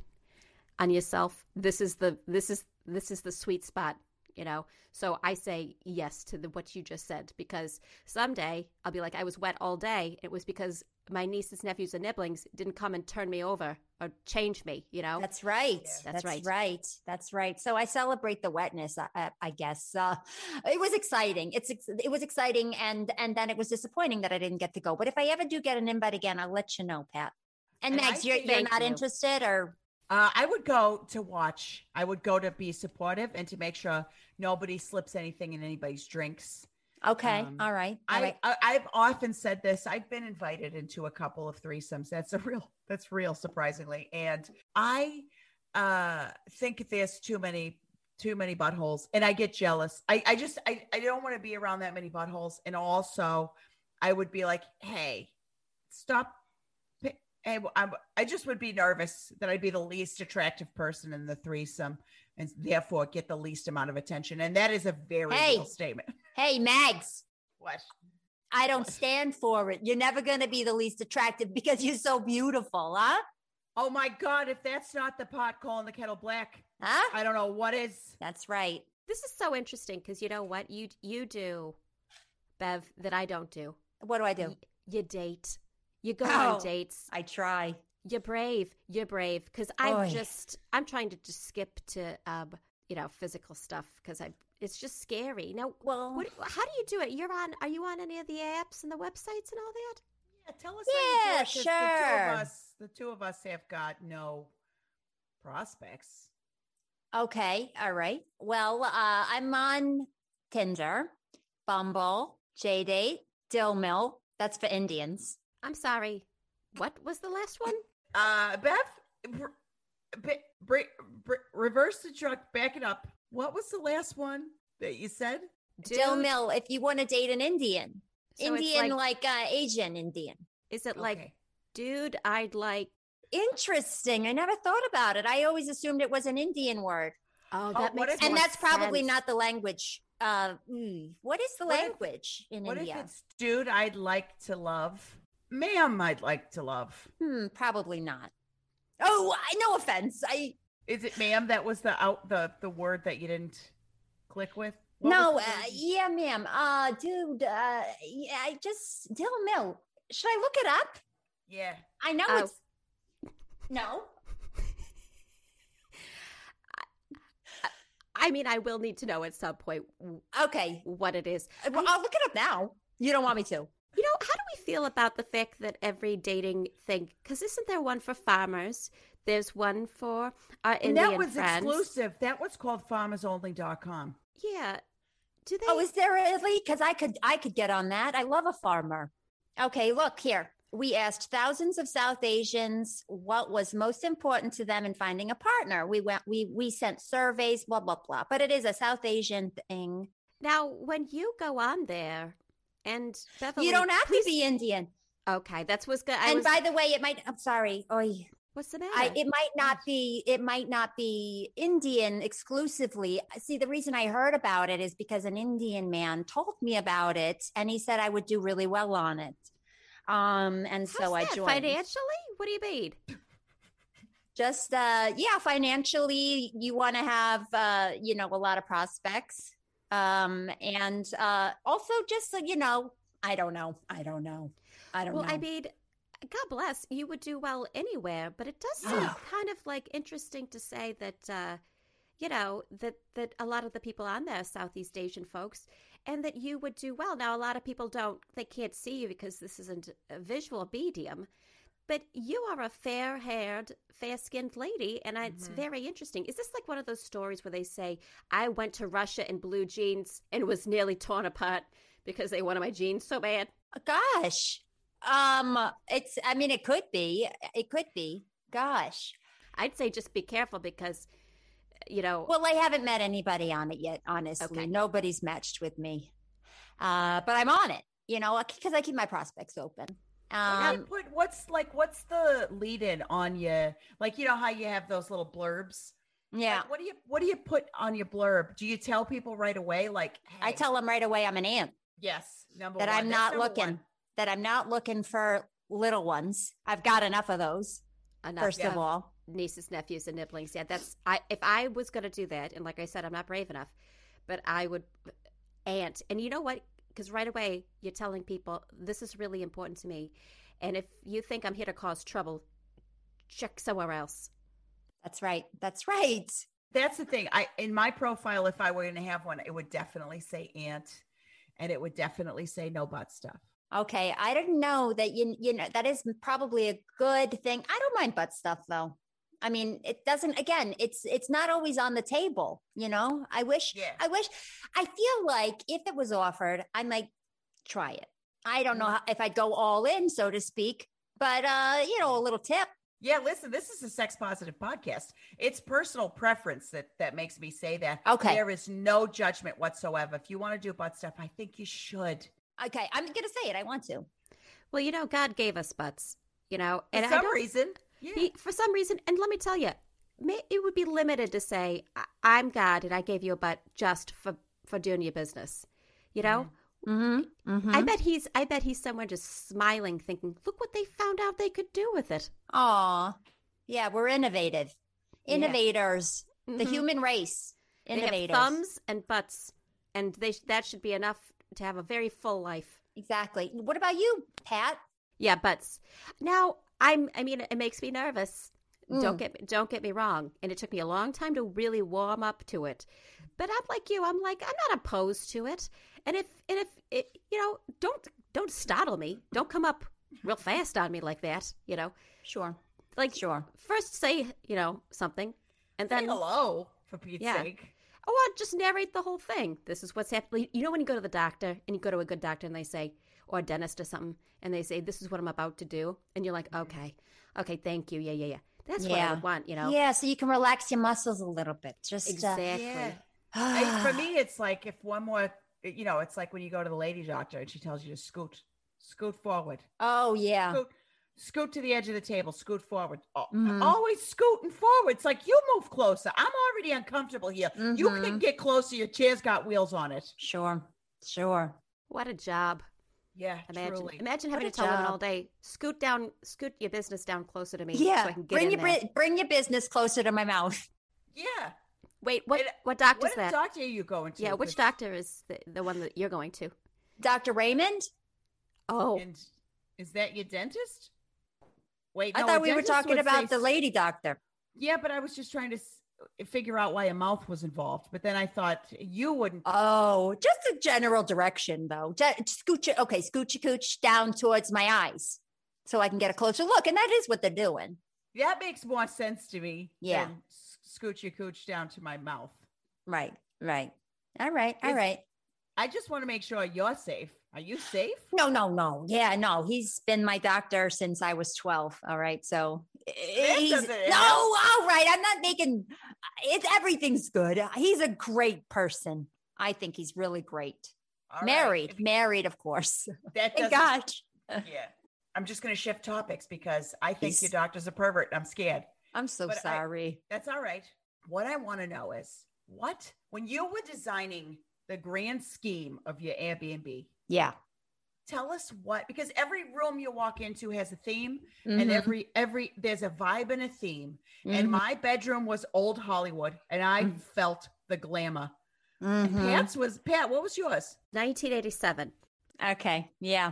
on yourself, this is the, this is, this is the sweet spot, you know? So I say yes to the, what you just said because someday I'll be like, I was wet all day. It was because my nieces, nephews, and nibblings didn't come and turn me over or change me, you know? That's right. Yeah. That's right. right. That's right. So I celebrate the wetness. I, I, I guess uh, it was exciting. It's it was exciting, and and then it was disappointing that I didn't get to go. But if I ever do get an invite again, I'll let you know, Pat. And, And I Mags, you're, you're not you. interested, or Uh, I would go to watch. I would go to be supportive and to make sure nobody slips anything in anybody's drinks. okay, Um, all right, all I, right. I I've often said this. I've been invited into a couple of threesomes. That's a real. That's real, surprisingly. And I uh think there's too many too many buttholes, and I get jealous. I I just I I don't want to be around that many buttholes. And also, I would be like, hey, stop. Pi- And I'm, I just would be nervous that I'd be the least attractive person in the threesome, and therefore get the least amount of attention. And that is a very Hey. real statement. Hey, Mags. What? I don't stand for it. You're never going to be the least attractive because you're so beautiful, huh? Oh my God, if that's not the pot calling the kettle black, Huh? I don't know what is. That's right. This is so interesting because you know what you you do, Bev, that I don't do. What do I do? Y- you date. You go Oh. on dates. I try. You're brave. You're brave because I'm Oy. just I'm trying to just skip to um you know physical stuff because I it's just scary. Now, Well, what, how do you do it? You're on? Are you on any of the apps and the websites and all that? Yeah, tell us. how you do Yeah, it, 'cause The two sure. of us, the two of us have got no prospects. Okay. All right. Well, uh, I'm on Tinder, Bumble, JDate, Dil Mil. That's for Indians. I'm sorry. What was the last one? Uh, Beth, br- b- br- br- reverse the truck, back it up. What was the last one that you said? Dill Dude, Mill, if you want to date an Indian, so it's Indian like, like, uh, Asian Indian. is it like, Okay. dude? I'd like. Interesting. I never thought about it. I always assumed it was an Indian word, Oh, Oh, that what makes if- and more that's probably sense. not the language. Uh, mm, what is the What if- language in What India? if it's dude I'd like to love? Ma'am, I'd like to love. Hmm, probably not. Oh, I no offense. I Is it ma'am that was the out the the word that you didn't click with? What no, uh, yeah, ma'am. Uh, dude, uh, yeah, I just Dil Mil. Should I look it up? yeah. I know Oh. it's no. I mean, I will need to know at some point Okay, what it is. Uh, well, I- I'll look it up now. You don't want me to? You know, how do we feel about the fact that every dating thing? Because isn't there one for farmers? There's one for our And Indian that was friends. exclusive. That was called farmersonly.com. Yeah. Do they? Oh, is there really? Because I could I could get on that. I love a farmer. Okay, look here. We asked thousands of South Asians what was most important to them in finding a partner. We went we we sent surveys, blah blah blah. But it is a South Asian thing. now, when you go on there, and Beverly, you don't have please- to be Indian. Okay, that's what's good. I and was, by the way, it might. I'm sorry. Oy. what's the matter? I, it might not be it might not be Indian exclusively. See, the reason I heard about it is because an Indian man told me about it, and he said I would do really well on it. Um, and How's so I joined. Financially? What do you mean? Just uh, yeah, financially, you want to have uh, you know a lot of prospects, um, and uh, also just uh, you know, I don't know, I don't know, I don't Well, know. I mean, God bless, you would do well anywhere, but it does seem kind of like interesting to say that, uh, you know, that that a lot of the people on there are Southeast Asian folks, and that you would do well. Now, a lot of people don't; they can't see you because this isn't a visual medium. But you are a fair-haired, fair-skinned lady, and it's Mhm. very interesting. Is this like one of those stories where they say, "I went to Russia in blue jeans and was nearly torn apart because they wanted my jeans so bad"? Gosh, um, it's. I mean, it could be. It could be. Gosh. I'd say just be careful because, you know, Well, I haven't met anybody on it yet, honestly. Okay. Nobody's matched with me. Uh, but I'm on it, you know, because I keep my prospects open. What Um, you put what's like what's the lead in on you? Like you know how you have those little blurbs? yeah. Like, what do you what do you put on your blurb? Do you tell people right away? Like I tell them right away I'm an aunt, yes, number that one. I'm That's not looking, one. that I'm not looking for little ones. I've got enough of those, enough first of of all. nieces, nephews, and nibblings. Yeah, that's I. If I was going to do that, and like I said, I'm not brave enough, but I would aunt. And you know what? Because right away you're telling people this is really important to me, and if you think I'm here to cause trouble, check somewhere else. That's right. That's right. That's the thing. I in my profile, if I were going to have one, it would definitely say aunt, and it would definitely say no butt stuff. Okay. I didn't know that you, you know, that is probably a good thing. I don't mind butt stuff though. I mean, it doesn't, again, it's, it's not always on the table, you know, I wish, Yeah. I wish, I feel like if it was offered, I might try it. I don't know how, if I'd go all in, so to speak, but, uh, you know, a little tip. Yeah, listen, this is a sex positive podcast. It's personal preference that that makes me say that. Okay. There is no judgment whatsoever. If you want to do butt stuff, I think you should. Okay. I'm going to say it. I want to. Well, you know, God gave us butts, you know, For and I some don't, reason. Yeah. He, for some reason, and let me tell you, it would be limited to say, "I'm God, and I gave you a butt just for for doing your business." You know, Mm-hmm. I bet he's, I bet he's somewhere just smiling, thinking, "Look what they found out they could do with it." Aw. Yeah. We're innovative, Yeah. innovators, the human race, They have innovators. thumbs and butts, and they that should be enough to have a very full life. Exactly. What about you, Pat? Yeah, butts. Now, I'm. I mean, it makes me nervous. Don't Mm. get don't get me wrong, and it took me a long time to really warm up to it. But I'm like you. I'm like I'm not opposed to it. And if and if it, you know, don't don't startle me. Don't come up real fast on me like that. You know, Sure. like Sure. first say you know something, and Say then hello, for Pete's Yeah. sake. oh, I'll just narrate the whole thing. This is what's happening. You know, when you go to the doctor and you go to a good doctor and they say, or a dentist or something, and they say, "This is what I'm about to do," and you're like, "Okay, okay, thank you, yeah, yeah, yeah." That's what I would want. You know, Yeah, so you can relax your muscles a little bit. Just uh, exactly. Yeah. I, for [SIGHS] me, it's like if one more, you know, it's like when you go to the lady doctor and she tells you to scoot, scoot forward, oh yeah. scoot, scoot to the edge of the table, scoot forward. Oh, Mhm. Always scooting forward. It's like you move closer. I'm already uncomfortable here. You Mhm. can get closer. Your chair's got wheels on it. Sure. Sure. What a job! Yeah, Imagine, truly. imagine having a to tell women all day, "Scoot down, scoot your business down closer to me, so Yeah. I can get bring in your there." bring your business closer to my mouth. [LAUGHS] Yeah. Wait, what? And What doctor's What that? doctor are you going to? yeah, which 'Cause- doctor is the, the one that you're going to? Dr. Raymond? Oh, And is that your dentist? Wait, I no, a thought we were talking about say the lady doctor. Yeah, but I was just trying to. Figure out why a mouth was involved, but then I thought you wouldn't. Oh, just a general direction though. Scooch it. Okay, scooch cooch down towards my eyes so I can get a closer look. And that is what they're doing. that makes more sense to me. Yeah. than scooch your cooch down to my mouth. Right, right. All right, all Is- right. I just want to make sure you're safe. Are you safe? No, no, no. Yeah, no. He's been my doctor since I was 12. All right. So eh, he's, no, all right. I'm not making it's everything's good. He's a great person. I think he's really great. All right. married, If married, of course. [LAUGHS] That Thank gosh. [LAUGHS] Yeah. I'm just going to shift topics because I think He's- your doctor's a pervert. and I'm scared. I'm so But I- sorry. That's all right. What I want to know is what, when you were designing the grand scheme of your Airbnb, yeah. tell us what, because every room you walk into has a theme Mhm, and every, every, there's a vibe and a theme. And mhm, my bedroom was old Hollywood and I Mhm. felt the glamour. And mhm. Pat's was, Pat, what was yours? 1987. Okay. Yeah.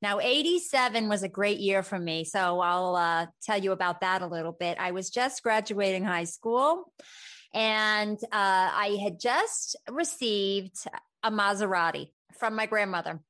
Now, 87 was a great year for me. So I'll uh, tell you about that a little bit. I was just graduating high school and uh, I had just received a Maserati from my grandmother.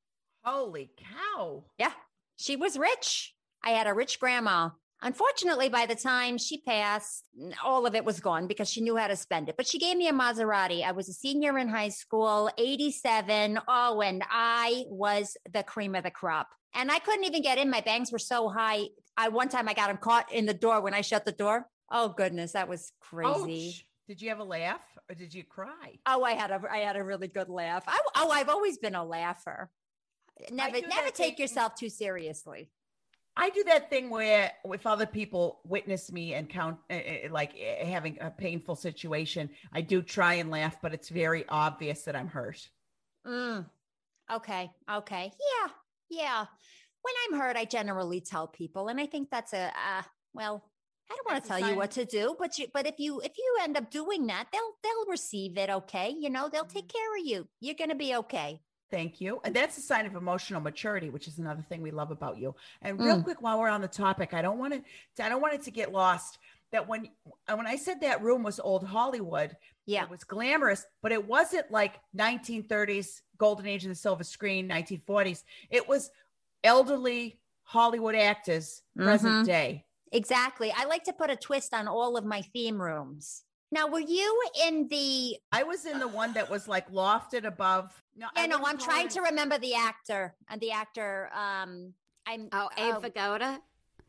Holy cow. Yeah. She was rich. I had a rich grandma. Unfortunately, by the time she passed, all of it was gone because she knew how to spend it. But she gave me a Maserati. I was a senior in high school, 87. Oh, and I was the cream of the crop. And I couldn't even get in. My bangs were so high. I one time I got them caught in the door when I shut the door. Oh goodness, that was crazy. Ouch. Did you have a laugh or did you cry? Oh, I had a I had a really good laugh. I, oh, I've always been a laugher. Never never take thing- yourself too seriously. I do that thing where if other people witness me and count uh, like uh, having a painful situation, I do try and laugh, but it's very obvious that I'm hurt. Mm. Okay. Okay. Yeah. Yeah. When I'm hurt, I generally tell people, and I think that's a uh, well. I don't want to tell you what to do, but you, but if you if you end up doing that, they'll they'll receive it. Okay, you know they'll take Mm-hmm. care of you. You're gonna be okay. Thank you. And that's a sign of emotional maturity, which is another thing we love about you. And real Mm. quick, while we're on the topic, I don't want to, I don't want it to get lost that when, when I said that room was old Hollywood, Yeah. it was glamorous, but it wasn't like 1930s golden age of the silver screen, 1940s. It was elderly Hollywood actors, present Mhm. day. Exactly. I like to put a twist on all of my theme rooms. Now, were you in the? I was in the one that was like lofted above. No, I Yeah, no, I'm trying it- to remember the actor and the actor. Um, I'm. Oh, Abe uh, Vigoda.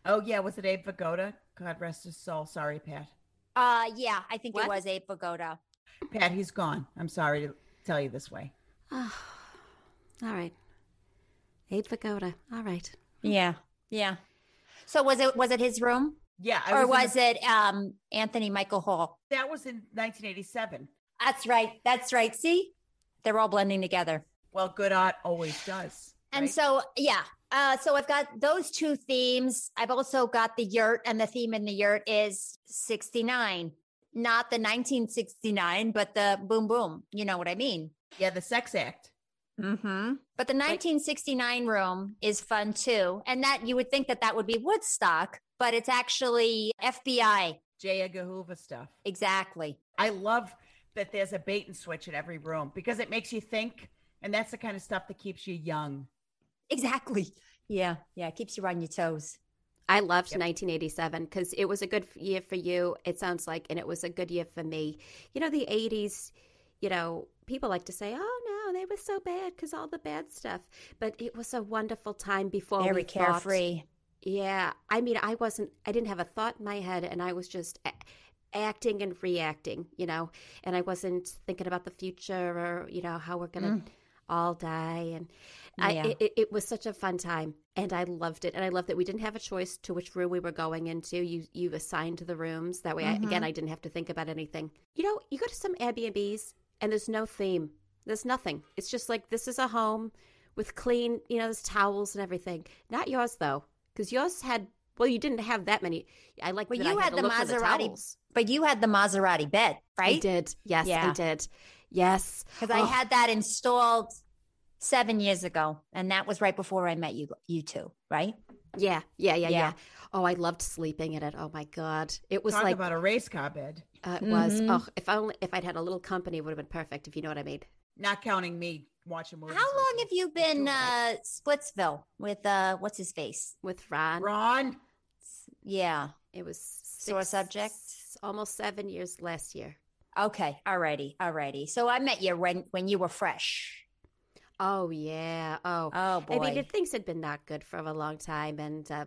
Oh yeah, was it Abe Vigoda? God rest his soul. Sorry, Pat. Uh, yeah, I think What? it was Abe Vigoda. Pat, he's gone. I'm sorry to tell you this way. Oh, [SIGHS] all right. Abe Vigoda. All right. Yeah, yeah. So was it was it his room Yeah, I or was, was the- it um Anthony Michael Hall? that was in 1987. That's right. That's right. See, they're all blending together. Well, good art always does. And right? so, yeah. Uh, so I've got those two themes. I've also got the yurt, and the theme in the yurt is 69, not the 1969, but the boom boom. You know what I mean? yeah, the sex act. Mm-hmm. But the 1969 room is fun too. And that you would think that that would be Woodstock, but it's actually FBI. J. Edgar Hoover stuff. Exactly. I love that there's a bait and switch in every room because it makes you think, and that's the kind of stuff that keeps you young. Exactly. Yeah. Yeah. It keeps you on your toes. I loved Yep. 1987 because it was a good year for you, it sounds like, and it was a good year for me. You know, the 80s, you know, people like to say, oh no, they were so bad because all the bad stuff. But it was a wonderful time before we Very thought- carefree. Yeah. I mean, I wasn't, I didn't have a thought in my head and I was just a- acting and reacting, you know, and I wasn't thinking about the future or, you know, how we're going to all die. And I, Yeah. it, it- it was such a fun time and I loved it. And I loved that we didn't have a choice to which room we were going into. You, you assigned the rooms. That way, I, again, Mhm. I didn't have to think about anything. You know, you go to some Airbnbs and there's no theme. There's nothing. It's just like, this is a home with clean, you know, there's towels and everything. Not yours though, because yours had. Well, you didn't have that many. I like. Well, you I had to the Maserati, towels. But you had the Maserati bed, right? I did. Yes, I did. Yes, Because I Oh. had that installed seven years ago, and that was right before I met you, you two, right? Yeah, yeah, yeah, yeah. Yeah. Oh, I loved sleeping in it. Oh my god, it was Talk like about a race car bed. uh, it was. Mhm. Oh, if only if I'd had a little company, it would have been perfect. If you know what I mean. Not counting me watching movies. How long have you been Two uh Splitsville with uh what's his face? With Ron, Ron? Yeah. it was Sore subject? Almost seven years last year. Okay. Alrighty. Alrighty. So I met you when when you were fresh. Oh yeah. Oh, Oh boy. I mean, things had been not good for a long time, and uh,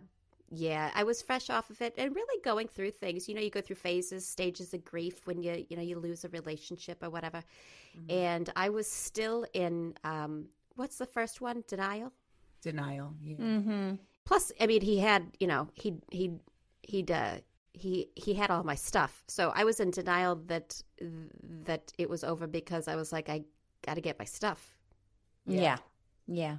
yeah, I was fresh off of it and really going through things. You know, you go through phases, stages of grief when you you know you lose a relationship or whatever. Mm-hmm. And I was still in um, what's the first one? Denial. Denial. Yeah. mm-hmm. Plus, I mean, he had you know he he he'd uh, he he had all my stuff, so I was in denial that that it was over because I was like, I got to get my stuff. Yeah. Yeah. Yeah.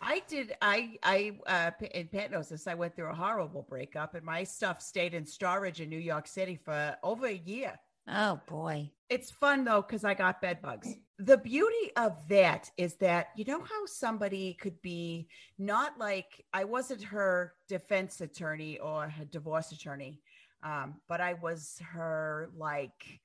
I did. I I uh, P- and Pat knows this. I went through a horrible breakup, and my stuff stayed in storage in New York City for over a year. Oh boy. It's fun though because I got bed bugs. The beauty of that is that you know how somebody could be not like I wasn't her defense attorney or her divorce attorney, um, but I was her like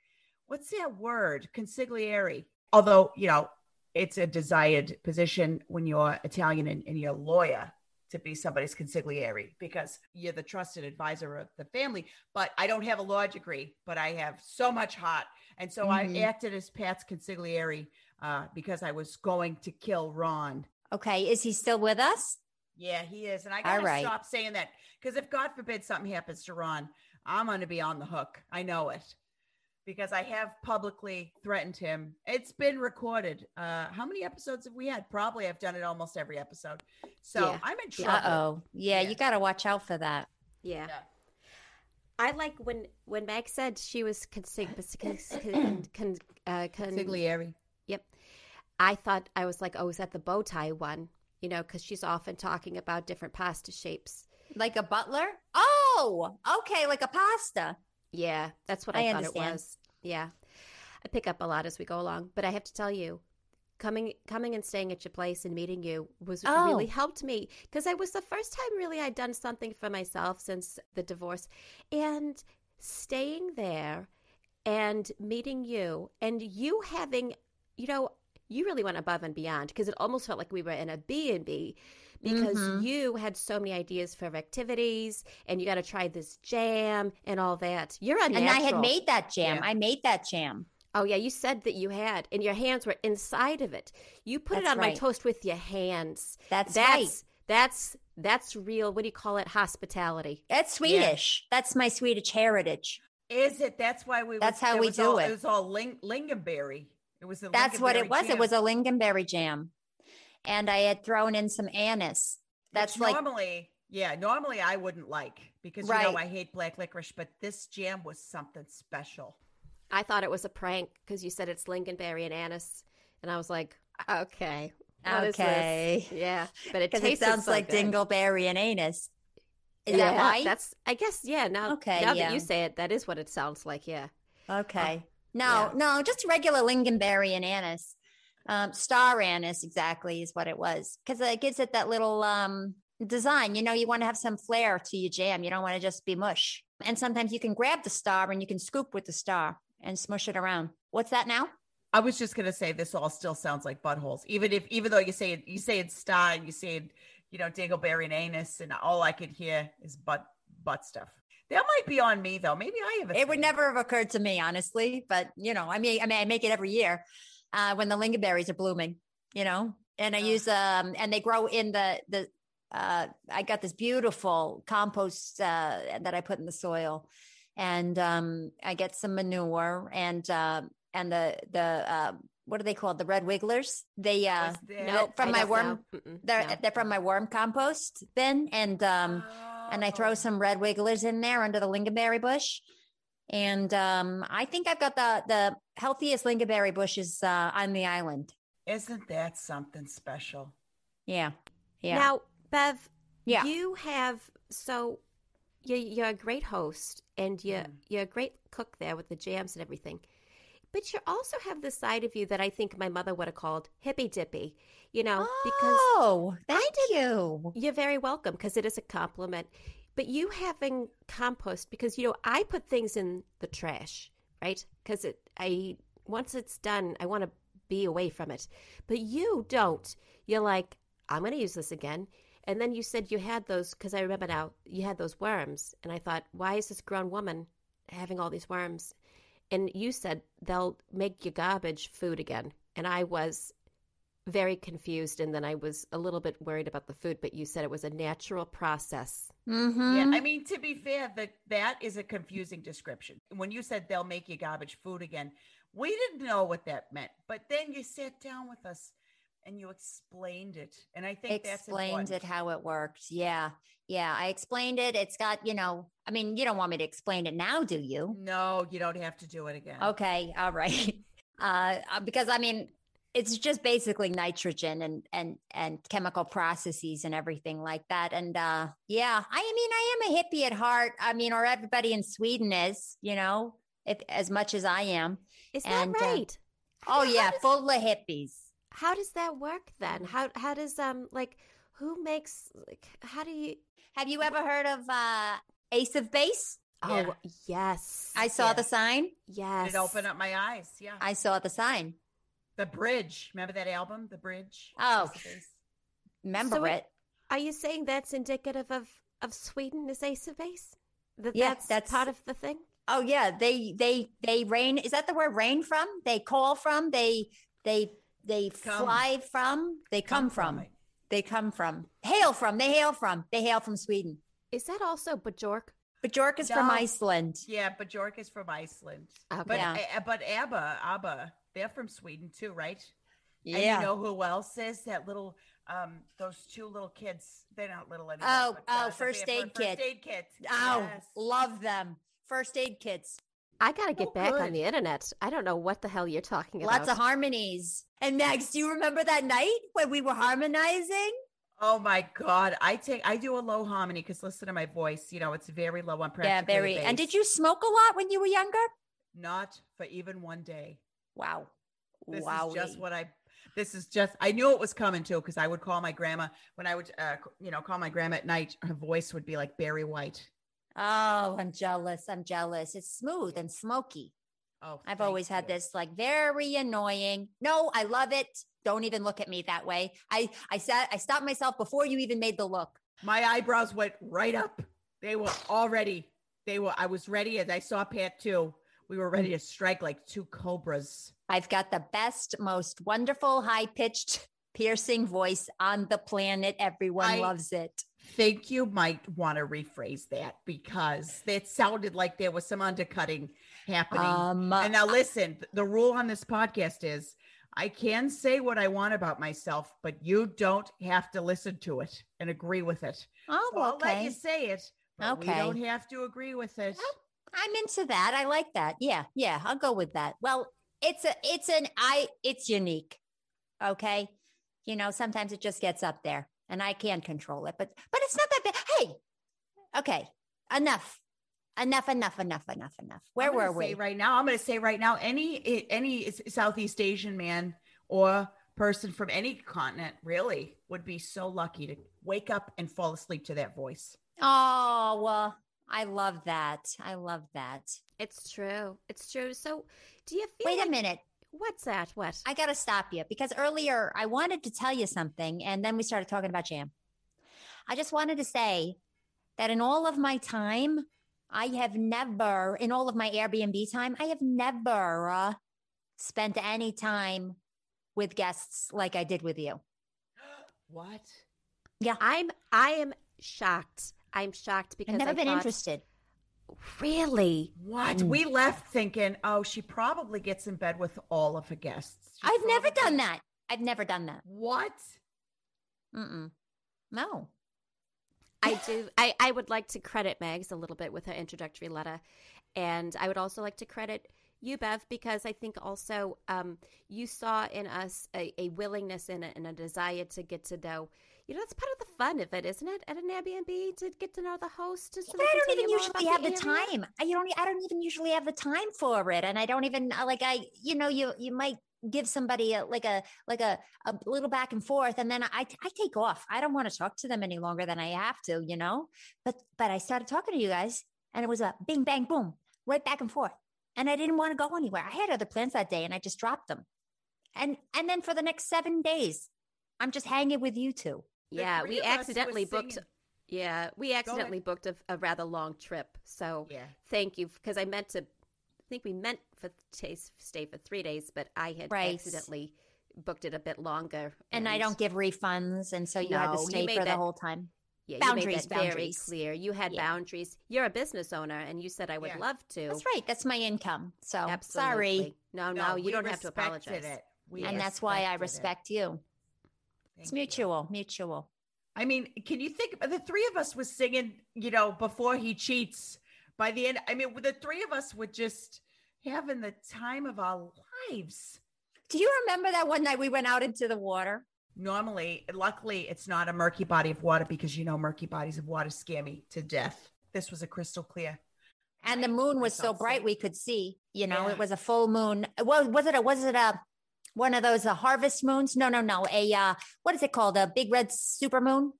what's that word consigliere. Although you know it's a desired position when you're Italian and, and you're a lawyer to be somebody's consigliere because you're the trusted advisor of the family. But I don't have a law degree, but I have so much heart. And so Mhm. I acted as Pat's consigliere uh, because I was going to kill Ron. Okay. Is he still with us? Yeah, he is. And I got to right. stop saying that because if God forbid something happens to Ron, I'm going to be on the hook. I know it because I have publicly threatened him. It's been recorded. Uh, how many episodes have we had? Probably I've done it almost every episode. So Yeah. I'm in trouble. Uh oh. Yeah, Yeah. you got to watch out for that. Yeah. Yeah. I like when when Meg said she was consig, con, con, uh, con, Consigliere. Yep. I thought I was like, oh, is that the bow tie one? You know, because she's often talking about different pasta shapes. Like a butler? Oh, okay, like a pasta. Yeah, that's what I, I thought understand. it was. Yeah, I pick up a lot as we go along, but I have to tell you, coming coming and staying at your place and meeting you was Oh. really helped me because I was the first time really I'd done something for myself since the divorce, and staying there and meeting you and you having, you know, you really went above and beyond because it almost felt like we were in a B and B because Mhm. you had so many ideas for activities and you got to try this jam and all that. You're a And I had made that jam. Yeah. I made that jam. Oh yeah, you said that you had, and your hands were inside of it. You put it That's on my toast with your hands. That's, That's right. that's that's real. What do you call it? Hospitality. That's Swedish. That's my Swedish heritage. Is it? That's why we. That's was- how we was do all, it. It was all ling- lingonberry. It was the. That's what it was. jam, It was a lingonberry jam. And I had thrown in some anise. which That's like normally. Yeah, normally I wouldn't like because you know I hate black licorice, but this jam was something special. I thought it was a prank because you said it's lingonberry and anise, and I was like, okay, what is this? Okay. yeah, but it [LAUGHS] because it tasted sounds so like good. dingleberry and anise. Is yeah, that right? That's I guess yeah. Now Okay, now yeah. that you say it, that is what it sounds like. Yeah. Okay. Uh, no, yeah. no, just regular lingonberry and anise. Um, star anise exactly is what it was because it gives it that little um, design. You know, you want to have some flair to your jam. You don't want to just be mush. And sometimes you can grab the star and you can scoop with the star and smush it around. What's that now? I was just gonna say this all still sounds like buttholes, even if even though you say it, you say it's star and you say it, you know, dingleberry and anus, and all I could hear is butt butt stuff. That might be on me though. Maybe I have a It would never have occurred to me, honestly. But you know, I mean, I mean, I make it every year uh, when the lingonberries are blooming. You know, and I Yeah. use um, and they grow in the the. Uh, I got this beautiful compost uh, that I put in the soil, and um, I get some manure and uh, and the the uh, what are they called? The red wigglers. They uh, No, from I my worm- they're no. they're from my worm compost bin, and um, and I throw Oh. some red wigglers in there under the lingonberry bush. And um, I think I've got the the healthiest lingonberry bushes uh, on the island. Isn't that something special? Yeah, yeah, Now, Bev, yeah. you have so you're, you're a great host and you're Mm. you're a great cook there with the jams and everything. But you also have the side of you that I think my mother would have called hippy dippy, you know, because Oh, thank you. you're very welcome because it is a compliment. But you having compost because you know I put things in the trash, right? Because it I once it's done, I want to be away from it. But you don't. You're like, I'm going to use this again. And then you said you had those because I remember now you had those worms, and I thought, why is this grown woman having all these worms? And you said they'll make your garbage food again, and I was very confused, and then I was a little bit worried about the food. But you said it was a natural process. Mm-hmm. Yeah, I mean, to be fair, that that is a confusing description. When you said they'll make you garbage food again, we didn't know what that meant. But then you sat down with us and you explained it, and I think explained important. it how it worked. Yeah. Yeah. I explained it. It's got, you know, I mean, you don't want me to explain it now, do you? No, you don't have to do it again. Okay. All right. [LAUGHS] Uh, uh, because I mean, it's just basically nitrogen and, and, and chemical processes and everything like that. And, uh, yeah, I mean, I am a hippie at heart. I mean, or everybody in Sweden is, you know, if, as much as I am. Is that And, uh, right? Oh How yeah. does- Full of hippies. How does that work then? How how does um like who makes like how do you? Have you ever heard of, uh, Ace of Base? Yeah. Oh yes, I saw Yeah. the sign. yes. It opened up my eyes. Yeah. I saw the sign. The Bridge. Remember that album, The Bridge? Oh. Ace of Base? Remember So it- it? Are you saying that's indicative of of Sweden is Ace of Base? That Yeah, that's, that's- part of the thing. Oh yeah, they they they rain. Is that the word rain from? They call from. They they they Come. fly from. They come, from. it. They come from. Hail from. They hail from. They hail from Sweden. Is that also Bajork? Bjork is from Iceland. Yeah, but Bjork is from Iceland. Okay. But Yeah. uh, but ABBA, ABBA, they're from Sweden too, right? Yeah. And you know who else is that little um those two little kids? They're not little anymore. Oh, but, oh, uh, First band- Aid Kit. First aid kit. oh, Yes. love them. First aid kits. I gotta get Oh, back on the internet. I don't know what the hell you're talking about. Lots of harmonies. And Max, do you remember that night when we were harmonizing? Oh my god! I take I do a low harmony because listen to my voice. You know it's very low on practically yeah, very. And did you smoke a lot when you were younger? Not for even one day. Wow. This wow. is just what I. This is just. I knew it was coming too because I would call my grandma when I would, uh, you know, call my grandma at night. Her voice would be like Barry White. Oh, I'm jealous. I'm jealous. It's smooth and smoky. Oh, I've always had this like very annoying. No, I love it. Don't even look at me that way. I I said I stopped myself before you even made the look. My eyebrows went right up. They were already. They were. I was ready, as I saw Pat too. We were ready to strike like two cobras. I've got the best, most wonderful, high pitched, piercing voice on the planet. Everyone I- loves it. think you might want to rephrase that because it sounded like there was some undercutting happening. Um, and now listen, the rule on this podcast is I can say what I want about myself, but you don't have to listen to it and agree with it. oh, So I'll let you say it, but we don't have to agree with it. I'm into that. I like that. Yeah, yeah, I'll go with that. Well, it's a it's an I it's unique. Okay. You know, sometimes it just gets up there and I can't control it, but but it's not that bad. Hey, okay, enough. Enough, enough, enough, enough, enough. Where were we? right now? I'm going to say right now, any any Southeast Asian man or person from any continent really would be so lucky to wake up and fall asleep to that voice. Oh, well, I love that. I love that. It's true. It's true. So, do you feel Wait like- a minute. What's that? What? I got to stop you because earlier I wanted to tell you something and then we started talking about jam. I just wanted to say that in all of my time, I have never, in all of my Airbnb time, I have never uh, spent any time with guests like I did with you. [GASPS] What? Yeah. I'm I am shocked. I'm shocked because I've never I been thought- interested. Really? What? Mm. We left thinking, oh, she probably gets in bed with all of her guests. She I've never probably- done that. I've never done that. What? Mm-mm. No. I do. I, I would like to credit Mags a little bit with her introductory letter. And I would also like to credit you, Bev, because I think also um, you saw in us a, a willingness and a, and a desire to get to know you know, that's part of the fun of it, isn't it? At an Airbnb to get to know the host. But they I don't even usually have the area. time. I don't. I don't even usually have the time for it, and I don't even uh, like. I, you know, you you might give somebody a, like a like a a little back and forth, and then I I take off. I don't want to talk to them any longer than I have to, you know. But but I started talking to you guys, and it was a bing bang boom, right back and forth, and I didn't want to go anywhere. I had other plans that day, and I just dropped them, and and then for the next seven days, I'm just hanging with you two. The Yeah, we of us were accidentally booked. singing- Yeah, we accidentally booked a, a rather long trip. So Yeah. thank you because I meant to. I think we meant for stay, stay for three days, but I had Right. accidentally booked it a bit longer. And I don't give refunds, and so you had to stay made for the whole time. yeah, boundaries, You made that very clear. You had Yeah. boundaries. You're a business owner, and you said I would Yeah. love to. That's right. That's my income. So Absolutely. sorry. No, no, you don't have to apologize. It. We and that's why I respected it. respect you. Thank It's you. mutual, mutual. I mean, can you think the three of us was singing, you know, before he cheats. By the end, I mean, the three of us were just having the time of our lives. Do you remember that one night we went out into the water? Normally, luckily, it's not a murky body of water because you know murky bodies of water scare me to death. This was a crystal clear. And the moon was so bright we could see. You know, Yeah. it was a full moon. Well, was it a was it a one of those uh, harvest moons? No, no, no. A uh, what is it called? A big red super moon?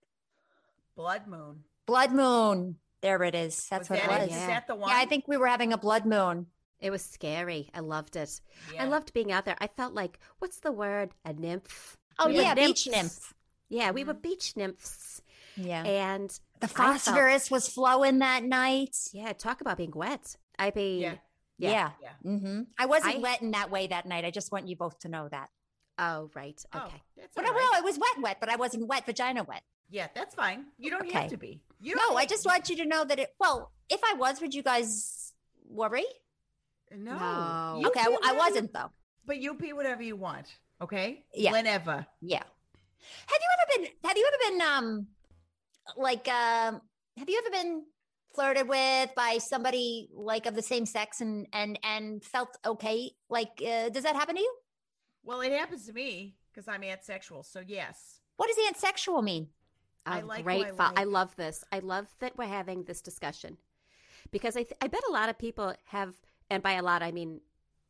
Blood moon. Blood moon. There it is. That's Was what that it was. Yeah. Is that the one? Yeah, I think we were having a blood moon. It was scary. I loved it. Yeah. I loved being out there. I felt like, what's the word? A nymph. Oh We were yeah, beach nymphs. nymph. Yeah, we Mm-hmm. were beach nymphs. Yeah. And the I felt- phosphorus was flowing that night. yeah, talk about being wet. I mean, Yeah. Yeah. Yeah. Yeah. hmm I wasn't I- wet in that way that night. I just want you both to know that. Oh, right. Oh, Okay. that's But I right. will. It was wet, wet, but I wasn't wet, vagina wet. Yeah, that's fine. You don't Okay. have to be. You don't No, I just want you to know that it. Well, if I was, would you guys worry? no. No. Okay, I, I wasn't though. But you be whatever you want. Okay. Yeah. Whenever. Yeah. Have you ever been? Have you ever been? Um, like, um, have you ever been flirted with by somebody like of the same sex and and and felt okay? Like, uh, does that happen to you? Well, it happens to me because I'm asexual. So yes. What does aunt sexual mean? I Oh, like who great. I fo- I love this. I love that we're having this discussion because I, th- I bet a lot of people have, and by a lot, I mean,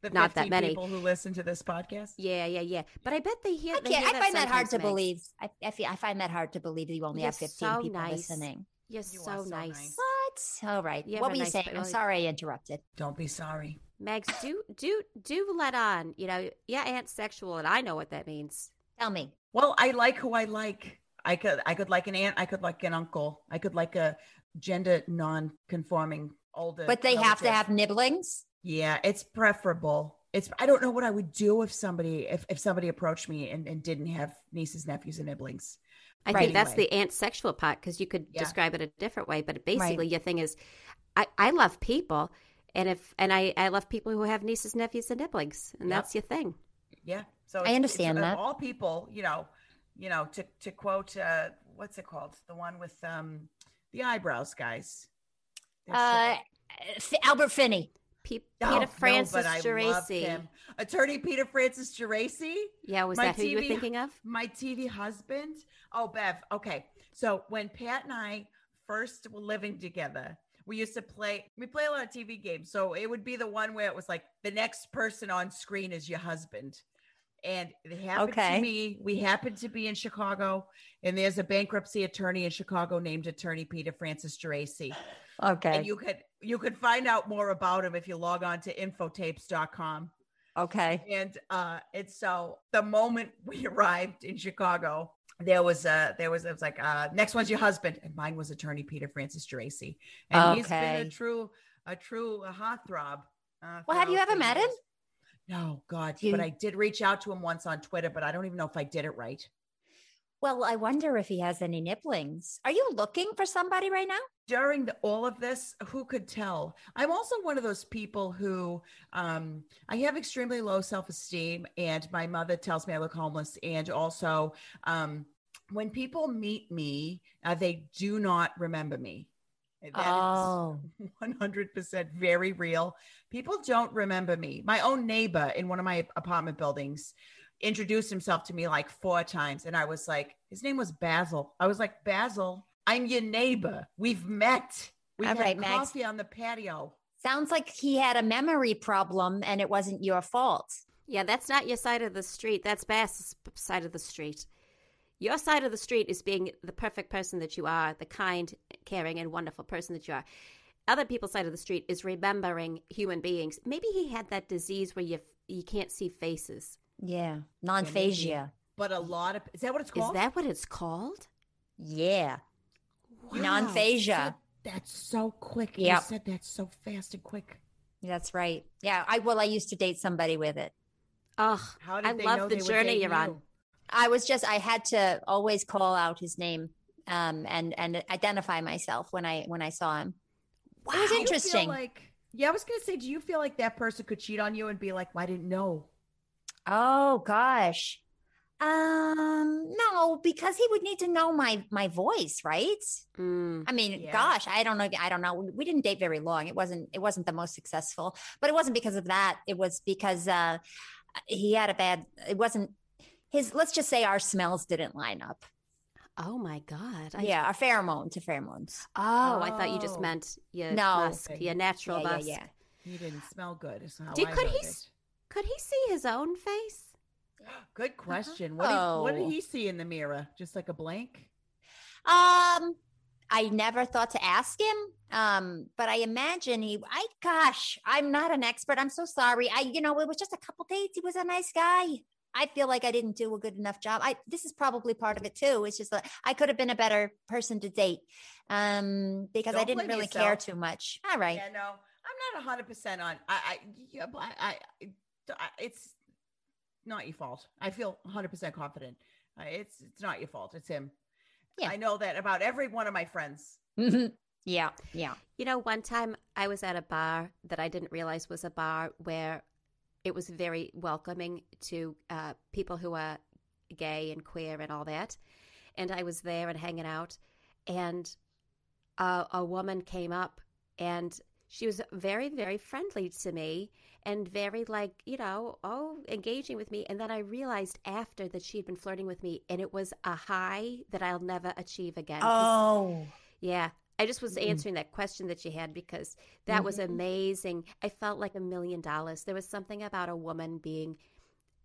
The Not that many. people who listen to this podcast. yeah, yeah, yeah. But I bet they hear. I they can't. hear I find that hard to Mags. believe. I I, feel, I find that hard to believe that you only You're have fifteen so people nice. listening. You're You so, so nice. nice. What? All right. You what a were you nice saying? I'm sorry I interrupted. Don't be sorry. Mags, do do do let on. You know, yeah, aunt sexual, and I know what that means. Tell me. Well, I like who I like. I could I could like an aunt. I could like an uncle. I could like a gender non-conforming older. But they have to have nibblings. Yeah, it's preferable. It's I don't know what I would do if somebody if, if somebody approached me and, and didn't have nieces, nephews, and nibblings. I Right. think that's Anyway. the aunt sexual part because you could Yeah. describe it a different way. But basically, your thing is, I, I love people, and if and I I love people who have nieces, nephews, and nibblings, and Yep. that's your thing. Yeah. So I it's- understand it's, that. all people, you know, you know, to to quote uh what's it called? The one with um the eyebrows guys. They're Uh, so- F- Albert Finney. Pe- Oh, Peter no, Francis loved Geraci. Attorney Peter Francis Geraci. Yeah, was My that who you were TV thinking of? my TV husband. Oh, Bev. Okay. So when Pat and I first were living together, we used to play, we play a lot of TV games. So it would be the one where it was like the next person on screen is your husband. And it happened Okay. to me. We happened to be in Chicago, and there's a bankruptcy attorney in Chicago named Attorney Peter Francis Geraci. Okay. And you could you could find out more about him if you log on to infotapes.com. okay. And uh it's so the moment we [LAUGHS] arrived in Chicago, there was a there was it was like uh next one's your husband, and mine was attorney Peter Francis Geraci. And he's been Okay. a true a true heartthrob. Uh, Well, have you ever met him? No, God, You- but I did reach out to him once on Twitter, but I don't even know if I did it right. Well, I wonder if he has any nibblings. Are you looking for somebody right now? during the, all of this who could tell i'm also one of those people who um i have extremely low self-esteem and my mother tells me i look homeless and also um when people meet me uh, they do not remember me That is Oh. [LAUGHS] 100% very real people don't remember me my own neighbor in one of my apartment buildings introduced himself to me like four times. And I was like, his name was Basil. I was like, Basil, I'm your neighbor. We've met. We've All had right, Mags. coffee on the patio. Sounds like he had a memory problem and it wasn't your fault. Yeah, that's not your side of the street. That's Bass's side of the street. Your side of the street is being the perfect person that you are, the kind, caring, and wonderful person that you are. Other people's side of the street is remembering human beings. Maybe he had that disease where you you can't see faces. Yeah. maybe. Non-phasia. But a lot of is that what it's called? Is that what it's called? Yeah. Wow. Non-phasia. That's so quick. Yep. You said that so fast and quick. That's right. Yeah. I well, I used to date somebody with it. Ugh, How did I they love know the they journey dating you're on. you? I was just I had to always call out his name um and and identify myself when I when I saw him. It was Do you feel interesting. like yeah, I was gonna say, do you feel like that person could cheat on you and be like, well, I didn't know? Oh gosh. Um no, because he would need to know my my voice, right? Mm. I mean, Yeah. gosh, I don't know. I don't know. We didn't date very long. It wasn't. It wasn't the most successful, but it wasn't because of that. It was because uh, he had a bad. It wasn't his. Let's just say our smells didn't line up. Oh my God. I, yeah, our pheromone to pheromones. Oh, I thought you just Oh. meant your No. musk, your natural Yeah, yeah, musk. yeah. He didn't smell good. Is how Did- I could he it. S- Could he see his own face? [GASPS] Good question. What, did, what did Oh. he see in the mirror? Just like a blank? Um, I never thought to ask him. Um, but I imagine he. I gosh, I'm not an expert. I'm so sorry. I, you know, it was just a couple dates. He was a nice guy. I feel like I didn't do a good enough job. I this is probably part of it too. It's just that I could have been a better person to date. Um, because I Don't didn't blame really care too much. All right. Yeah, no, I'm not hundred percent on. I, I, yeah, I, I, I, it's not your fault. I feel hundred percent confident. Uh, it's, it's not your fault. It's him. Yeah. I know that about every one of my friends. yeah. Yeah. You know, one time I was at a bar that I didn't realize was a bar where it was very welcoming to uh, people who are gay and queer and all that. And I was there and hanging out, and a, a woman came up and she was very, very friendly to me and very, like, you know, oh, engaging with me. And then I realized after that she had been flirting with me, and it was a high that I'll never achieve again Oh. yeah. I just was Mm. answering that question that you had because that was Mhm. amazing. I felt like a million dollars. There was something about a woman being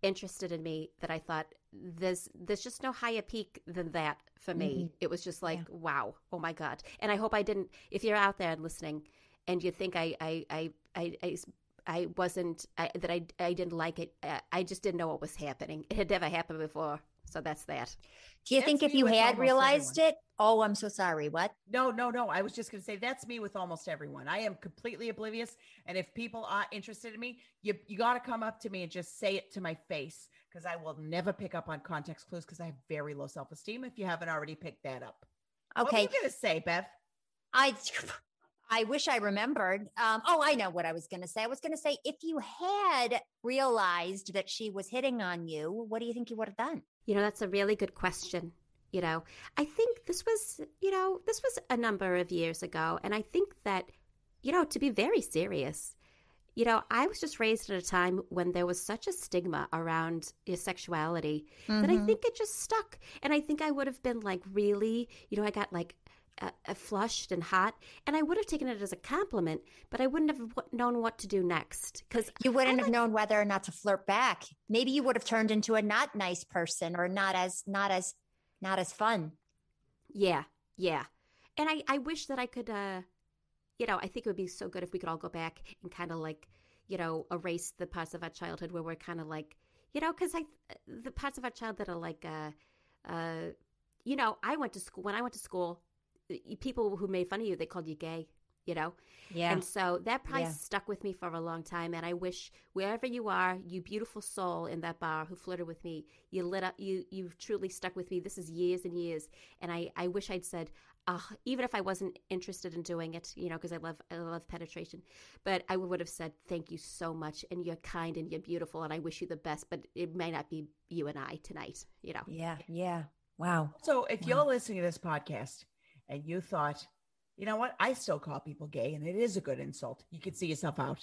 interested in me that I thought there's there's just no higher peak than that for me. It was just like, wow, oh my God. And I hope I didn't if you're out there and listening and you think I I I I, I I wasn't I, that I I didn't like it. uh, I just didn't know what was happening. It had never happened before, so that's that. Do you That's think if you had almost realized it? Oh, I'm so sorry. What? No, no, no. I was just going to say that's me with almost everyone. I am completely oblivious. And if people are interested in me, you you got to come up to me and just say it to my face because I will never pick up on context clues because I have very low self esteem. If you haven't already picked that up, okay. What were Okay. you going to say, Bev? I [LAUGHS] I wish I remembered. Um, oh, I know what I was going to say. I was going to say if you had realized that she was hitting on you, what do you think you would have done? You know, that's a really good question. You know, I think this was, you know, this was a number of years ago. And I think that, you know, to be very serious, you know, I was just raised at a time when there was such a stigma around your sexuality that I Mhm. think it just stuck. And I think I would have been like really, you know, I got like uh, flushed and hot, and I would have taken it as a compliment, but I wouldn't have w- known what to do next because you wouldn't have known whether or not to flirt back. Maybe you would have turned into a not nice person or not as not as not as fun. Yeah, yeah. And I, I wish that I could, uh, you know, I think it would be so good if we could all go back and kind of like, you know, erase the parts of our childhood where we're kind of like, you know, because I, the parts of our child that are like, uh, uh, you know, I went to school, when I went to school, people who made fun of you, they called you gay, you know? Yeah. And so that probably Yeah. stuck with me for a long time. And I wish wherever you are, you beautiful soul in that bar who flirted with me, you lit up, you you've truly stuck with me. This is years and years. And I, I wish I'd said, uh, even if I wasn't interested in doing it, you know, because I love I love penetration, but I would have said thank you so much, and you're kind and you're beautiful, and I wish you the best. But it may not be you and I tonight, you know. yeah. Yeah. Wow. So if you're listening to this podcast and you thought, you know what, I still call people gay, and it is a good insult. You can see yourself out.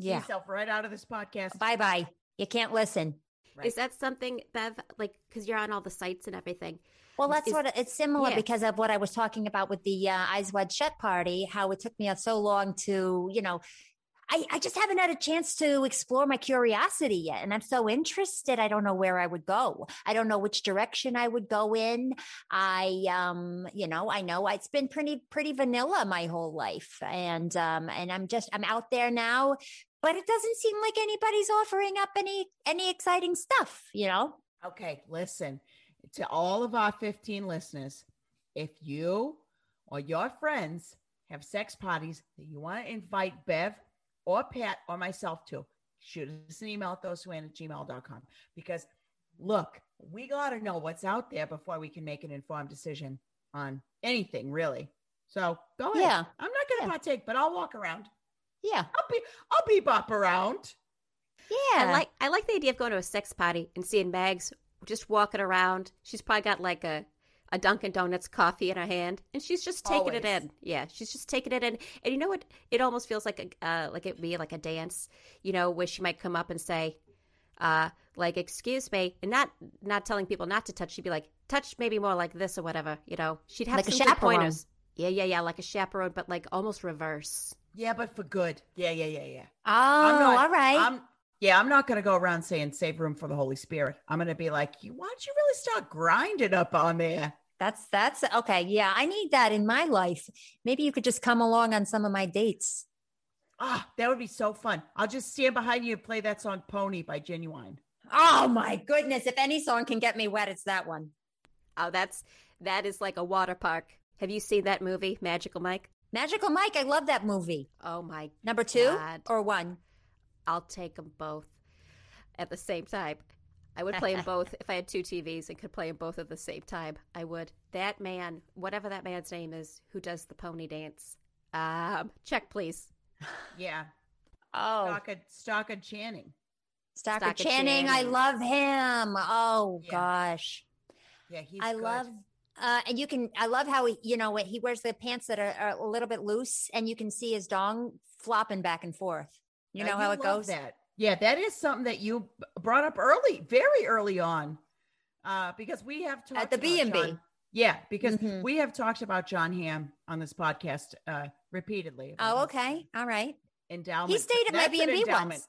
See Yeah. yourself right out of this podcast. Bye bye. You can't listen. Right. Is that something, Bev? Like, because you're on all the sites and everything. Well, that's Is- what it's similar yeah. because of what I was talking about with the uh, Eyes Wide Shut party. How it took me so long to, you know, I, I just haven't had a chance to explore my curiosity yet, and I'm so interested. I don't know where I would go. I don't know which direction I would go in. I, um, you know, I know it's been pretty pretty vanilla my whole life, and um, and I'm just I'm out there now, but it doesn't seem like anybody's offering up any any exciting stuff. You know. Okay, listen to all of our 15 listeners. If you or your friends have sex parties that you want to invite Bev or Pat or myself to, shoot us an email at thosewhoan at gmail.com. Because look, we got to know what's out there before we can make an informed decision on anything, really. So go ahead. Yeah. I'm not going to Yeah. partake, but I'll walk around. Yeah. I'll be, I'll be bop around. Yeah. I like I like the idea of going to a sex party and seeing Mags just walking around. She's probably got like a a Dunkin' Donuts coffee in her hand, and she's just taking it in. Yeah, she's just taking it in. And you know what? It almost feels like a uh, like it be like a dance. You know, where she might come up and say, uh, like, "Excuse me," and not not telling people not to touch. She'd be like, "Touch maybe more like this or whatever." You know, she'd have Like a some good chaperone. pointers. Yeah, yeah, yeah, like a chaperone, but like almost reverse. Yeah, but for good. Yeah, yeah, yeah, yeah. Oh, I'm not- all right. I'm yeah, I'm not gonna go around saying save room for the Holy Spirit. I'm gonna be like, you why don't you really start grinding up on there? That's that's okay. Yeah, I need that in my life. Maybe you could just come along on some of my dates. Ah, that would be so fun. I'll just stand behind you and play that song Pony by Ginuwine. Oh my goodness! If any song can get me wet, it's that one. Oh, that's that is like a water park. Have you seen that movie, Magical Mike? Magical Mike, I love that movie. Oh my Number two God. or one? I'll take them both at the same time. I would play them [LAUGHS] both if I had two TVs and could play them both at the same time. I would. That man, whatever that man's name is, who does the pony dance, um, check please. Yeah. Oh, Stockard, Stockard Channing. Stockard Stockard Channing, I love him. Oh Yeah. gosh, Yeah, he's I good. love. Uh, and you can, I love how he, you know, he wears the pants that are, are a little bit loose, and you can see his dong flopping back and forth. You Uh, know how it love goes. That. Yeah, that is something that you brought up early, very early on. Uh, because we have talked At the about B&B. John- Yeah, because Mhm. we have talked about John Hamm on this podcast uh repeatedly. Oh, okay, all right. Endowment. He stayed at my That's an B&B once.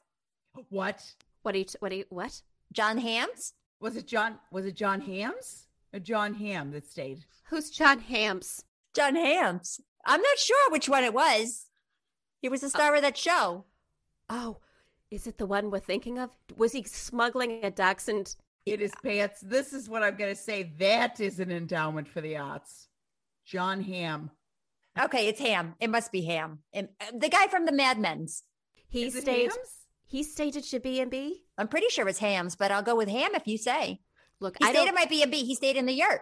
What? What do you? What do you? What? John Hams. Was it John? Was it John Hams or John Ham that stayed? Who's John Hams? John Hams. I'm not sure which one it was. He was the star of that show. Oh, is it the one we're thinking of? Was he smuggling a dachshund? It is pants. This is what I'm going to say. That is an endowment for the arts. John Ham. Okay, it's Ham. It must be Ham. And, uh, the guy from the Mad Men's. He Is it stayed. Hams? He stayed at your B and B. I'm pretty sure it's Hams, but I'll go with Ham if you say. Look, He I stayed don't at my B&B. He stayed in the yurt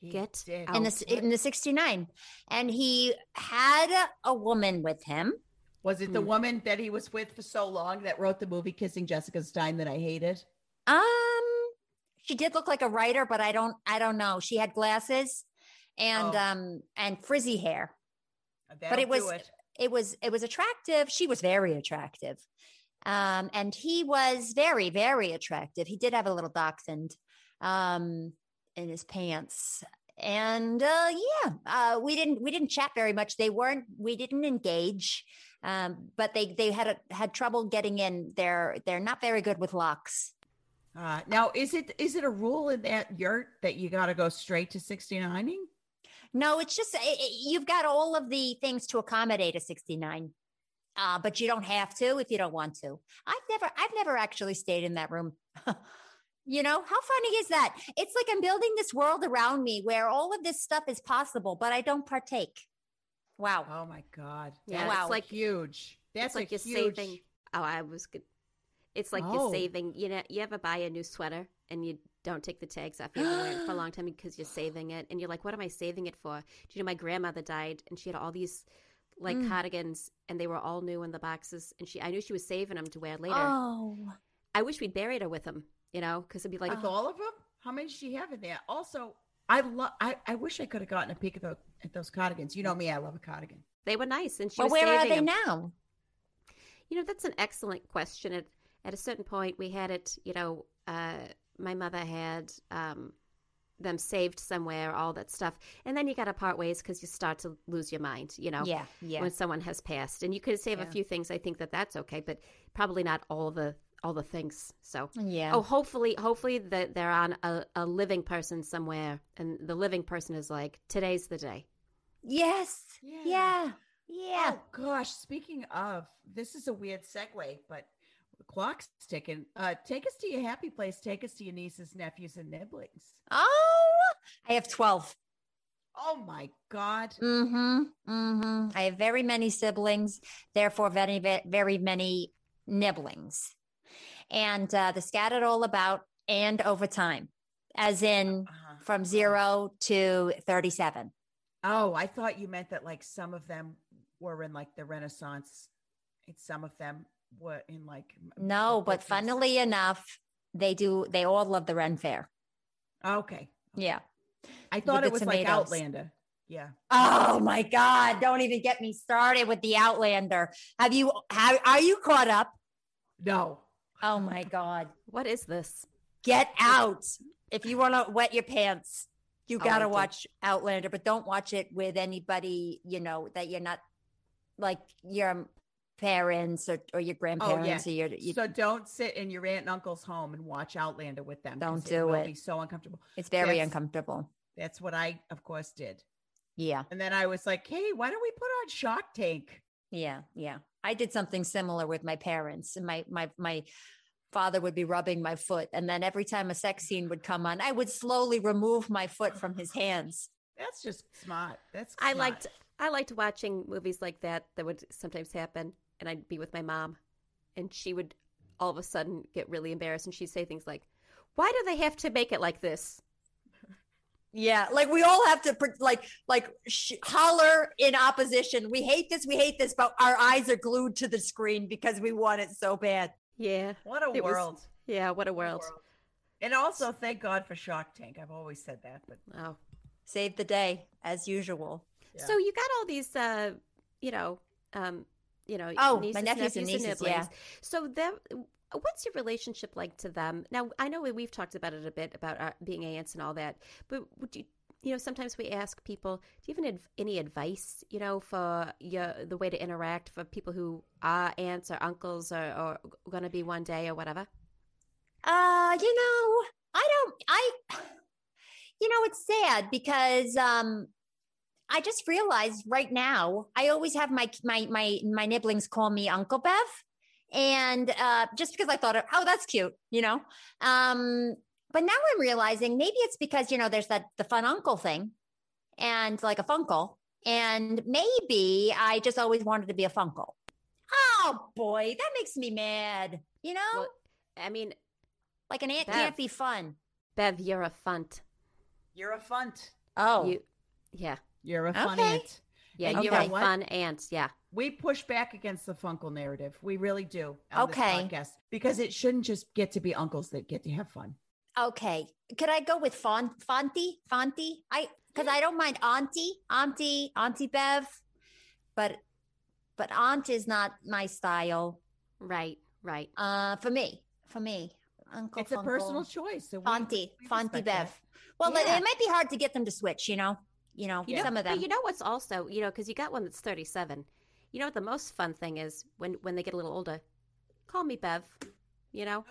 He Get did. in the in the 69. And he had a woman with him. Was it the Hmm. woman that he was with for so long that wrote the movie Kissing Jessica Stein that I hated? Um she did look like a writer, but I don't I don't know. She had glasses and Oh. um and frizzy hair. That'll it was- it. it was it was attractive she was very attractive um and he was very very attractive he did have a little dachshund um in his pants and uh yeah uh we didn't we didn't chat very much they weren't we didn't engage um but they they had a, had trouble getting in they're they're not very good with locks Uh, now, is it is it a rule in that yurt that you got to go straight to 69ing? No, it's just it, it- you've got all of the things to accommodate a 69. Uh, but you don't have to if you don't want to. I've never I've never actually stayed in that room. [LAUGHS] you know, how funny is that? It's like I'm building this world around me where all of this stuff is possible, but I don't partake. Wow. Oh my God. Yeah, That's it's like huge. That's it's like a you're huge. saving. Oh, I was good. It's like Oh. you're saving. You know, you ever buy a new sweater and you don't take the tags off. You have to wear it for a long [GASPS] time because you're saving it, and you're like, "What am I saving it for?" Do you know my grandmother died, and she had all these like Mm. cardigans, and they were all new in the boxes, and she I knew she was saving them to wear later. Oh. I wish we'd buried her with them, you know, because it'd be like, With all of them? How many does she have in there? Also, I love. I, I wish I could have gotten a peek of the, at those cardigans. You know me, I love a cardigan. they were nice, and she Well, was where are they them. now? You know, that's an excellent question. It, at a certain point, we had it, you know, uh, my mother had um, them saved somewhere, all that stuff. And then you got to part ways because you start to lose your mind, you know, Yeah, yeah. when someone has passed. And you could save Yeah. a few things. I think that that's okay, but probably not all the all the things. So, Yeah. oh, hopefully, hopefully that they're on a, a living person somewhere, and the living person is like, today's the day. yes. Yeah. Yeah. Yeah. Oh gosh, speaking of, this is a weird segue, but the clock's ticking. Uh, take us to your happy place. Take us to your nieces, nephews, and nibblings. Oh, I have 12. Oh my God. Mm-hmm. Mm-hmm. I have very many siblings, therefore very, very many nibblings. And uh, they're scattered all about and over time, as in Uh-huh. from zero to 37. Oh, I thought you meant that like some of them were in like the Renaissance, and some of them were in like No, the but 50s. funnily enough, they do, they all love the Ren Fair. Okay, Yeah. I thought it was like. Outlander. Yeah. Oh my God. Don't even get me started with the Outlander. Have you, have, are you caught up? No. Oh my God. What is this? Get out. If you want to wet your pants, you Oh, got to watch Outlander, but don't watch it with anybody, you know, that you're not like your parents or, or your oh, grandparents or your, you, so don't sit in your aunt and uncle's home and watch Outlander with them. Don't do it. Be so uncomfortable. it's very Yes. uncomfortable. That's what I, of course, did. Yeah. And then I was like, "Hey, why don't we put on Shark Tank?" Yeah. Yeah. I did something similar with my parents and my, my, my, father would be rubbing my foot and then every time a sex scene would come on i would slowly remove my foot from his hands [LAUGHS] That's just smart. That's I liked I liked watching movies like that that would sometimes happen, and I'd be with my mom, and she would all of a sudden get really embarrassed, and she'd say things like, "Why do they have to make it like this?" Yeah, like we all have to like like sh- holler in opposition. We hate this, we hate this, but our eyes are glued to the screen because we want it so bad. Yeah, What a It was- world. yeah, what a What a world. And also, thank God for Shark Tank. I've always said that, but Oh, Save the day as usual. Yeah. so you got all these, uh, you know, um, you know, Oh, my nieces, nephews and nieces, nibblings. yeah. So them, what's your relationship like to them? Now, I know we've talked about it a bit about our, being aunts and all that, but would you? You know, sometimes we ask people, "Do you have any, any advice, you know, for your the way to interact for people who are aunts or uncles or, or going to be one day or whatever?" Uh, you know, I don't I you know, it's sad because um I just realized right now I always have my my my my nibblings call me Uncle Bev. And uh just because I thought oh that's cute, you know. Um but now I'm realizing maybe it's because, you know, there's that the fun uncle thing and like a funkle. And maybe I just always wanted to be a funkle. Oh boy, that makes me mad. You know? Well, I mean, Like an aunt Bev. can't be fun. Bev, you're a funt. you're a funt. Oh, You, yeah, You're a fun Okay. aunt. yeah, And you're a fun aunt. Yeah. We push back against the Funkle narrative. We really do. on this Okay. podcast, because it shouldn't just get to be uncles that get to have fun. okay. Could I go with font, Fonty? Fonty? I because I don't mind Auntie, Auntie, Auntie Bev, but but Aunt is not my style. Right, right. Uh, for me, for me, Uncle. it's a personal choice. So we- Fonty, we Fonty Bev. that. Well, it- Yeah. it might be hard to get them to switch. You know, you know, You know, some of them. But you know what's also, you know, because you got one that's 37. You know what the most fun thing is when when they get a little older? Call me Bev. You know,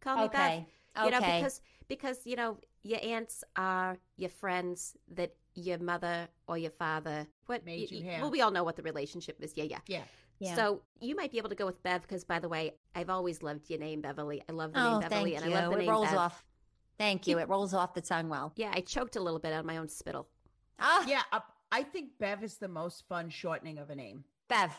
call me okay, Bev. You know, because because you know your aunts are your friends that your mother or your father what Made you y- have. Well, we all know what the relationship is. Yeah, yeah. Yeah. yeah. So you might be able to go with Bev because, by the way, I've always loved your name, Beverly. I love the oh, name Beverly, thank and you. I love the it name rolls Bev. off. Thank you. It rolls off the tongue well. Yeah, I choked a little bit on my own spittle. Ah, Yeah, uh, I think Bev is the most fun shortening of a name. Bev,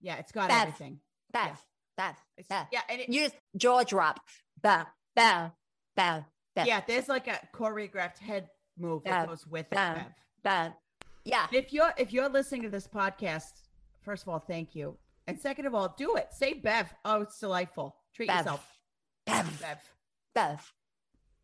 Yeah, it's got Bev. everything. Bev, Yeah. Bev, It's, Bev. yeah, and it, You just jaw drop. Bev, Bev, Bev, Bev, yeah, there's like a choreographed head move that goes with it. Bev. Bev. Bev. Yeah. If you're if you're listening to this podcast, first of all, thank you, and second of all, do it. Say Bev. Oh, it's delightful. Treat Bev. yourself. Bev, Bev. Bev.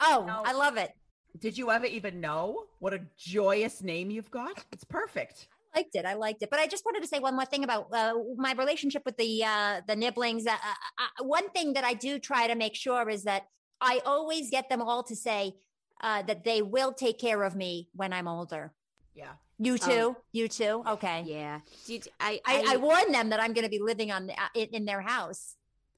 Oh, No. I love it. Did you ever even know what a joyous name you've got? It's perfect. Liked it. I liked it. But I just wanted to say one more thing about uh, my relationship with the uh, the nibblings. Uh, uh, one thing that I do try to make sure is that I always get them all to say uh, that they will take care of me when I'm older. Yeah. You too. you too. Okay. Yeah. Did, I, I, I warn them that I'm going to be living on uh, in, their house.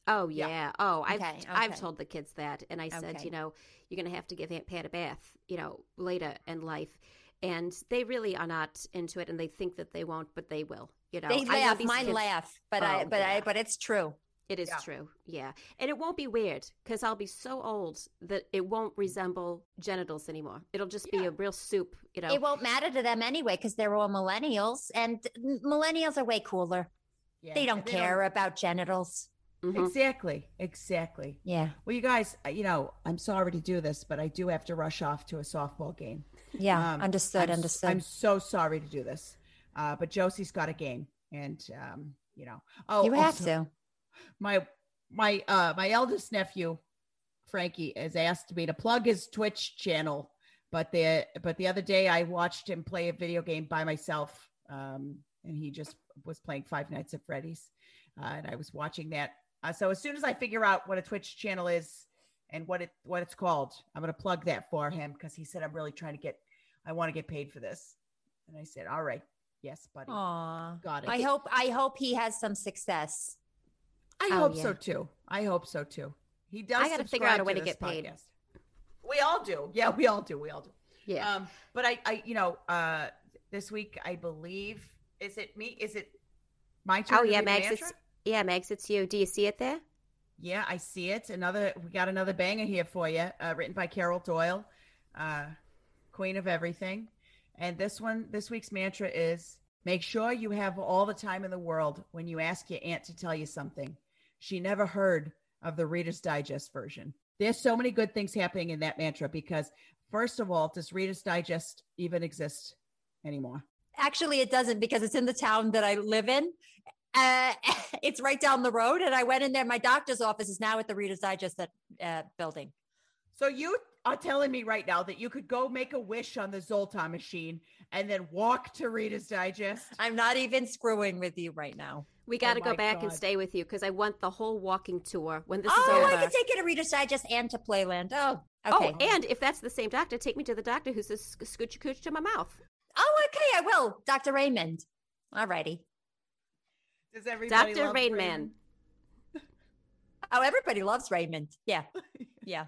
Oh yeah. Oh, I've Okay, I've told the kids that, and I said, Okay. you know, you're going to have to give Aunt Pat a bath, you know, later in life, and they really are not into it, and they think that they won't, but they will. You know, they I know laugh. Mine kids- laugh, but I Oh, but I but it's true. It is Yeah. true, yeah, and it won't be weird because I'll be so old that it won't resemble genitals anymore. It'll just be a real soup, you know. It won't matter to them anyway because they're all millennials, and millennials are way cooler. Yeah. They don't And care about genitals. Mhm. Exactly. Exactly. Yeah. Well, you guys, uh, you know, I'm sorry to do this, but I do have to rush off to a softball game. Yeah. Um, understood. I'm, understood. I'm so sorry to do this, uh, but Josie's got a game, and um, you know, oh, you have also, to. My my uh my eldest nephew, Frankie, has asked me to plug his Twitch channel, but the but the other day I watched him play a video game by myself, um, and he just was playing Five Nights at Freddy's, uh, and I was watching that. Uh, so as soon as I figure out what a Twitch channel is and what it what it's called, I'm gonna plug that for him because he said I'm really trying to get, I want to get paid for this, and I said, all right, yes, buddy, Aw. got it. I hope I hope he has some success. I Oh, hope yeah. so too. I hope so too. He does. I gotta figure out a way to this get paid. podcast. We all do. Yeah, we all do. We all do. yeah. Um, but I, I, you know, uh, this week I believe is it me? Is it my turn? oh yeah, read the Max, mantra? it's yeah, Max, it's you. Do you see it there? Yeah, I see it. Another. We got another banger here for you, uh, written by Carol Doyle, uh, Queen of Everything. And this one, this week's mantra is: Make sure you have all the time in the world when you ask your aunt to tell you something. She never heard of the Reader's Digest version. There's so many good things happening in that mantra because, first of all, does Reader's Digest even exist anymore? Actually, it doesn't because it's in the town that I live in. Uh, [LAUGHS] it's right down the road, and I went in there. My doctor's office is now at the Reader's Digest uh, building. So you are telling me right now that you could go make a wish on the Zoltar machine and then walk to Reader's Digest? I'm not even screwing with you right now. We got to Oh go my back and stay with you because I want the whole walking tour when this oh, is I over. can take you to Reader's Digest and to Playland. Oh, Oh, okay. and if that's the same doctor, take me to the doctor who says "Sc- scooch cooch to my mouth. Oh, okay, I will. Dr. Raymond. All righty. Does everybody Dr. love Rain Raymond? Oh, everybody loves Raymond. Yeah. [LAUGHS] Yeah.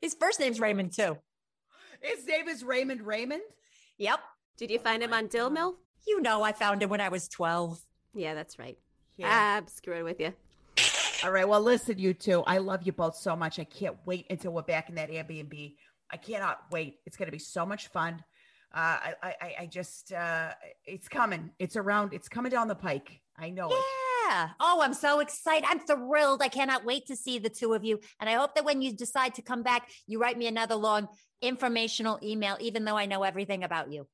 His first name's Raymond, too. His name is Raymond Raymond. Yep. Did you find him on Dil Mil? You know, I found him when I was 12. Yeah, that's right. Yeah. I'm screwing with you. All right. Well, listen, you two. I love you both so much. I can't wait until we're back in that Airbnb. I cannot wait. It's going to be so much fun. Uh, I, I, I- I just, uh, it's coming. It's around. It's coming down the pike. I know it. Yeah. Oh, I'm so excited. I'm thrilled. I cannot wait to see the two of you. And I hope that when you decide to come back, you write me another long informational email, even though I know everything about you.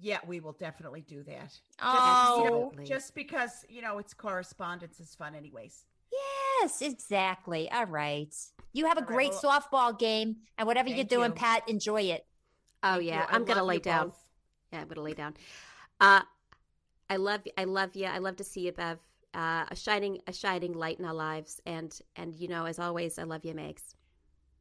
Yeah, we will definitely do that. Just, you Oh, know, just because you know it's correspondence is fun, anyways. yes, exactly. All right. You have a All right, great well- softball game. And whatever you're doing, you. Pat, enjoy it. Oh Thank yeah, I I'm gonna lay down. both. Yeah, I'm gonna lay down. Uh, I love, I love you. I love to see you, Bev. Uh, a shining, a shining light in our lives, and and you know, as always, I love you, Mags.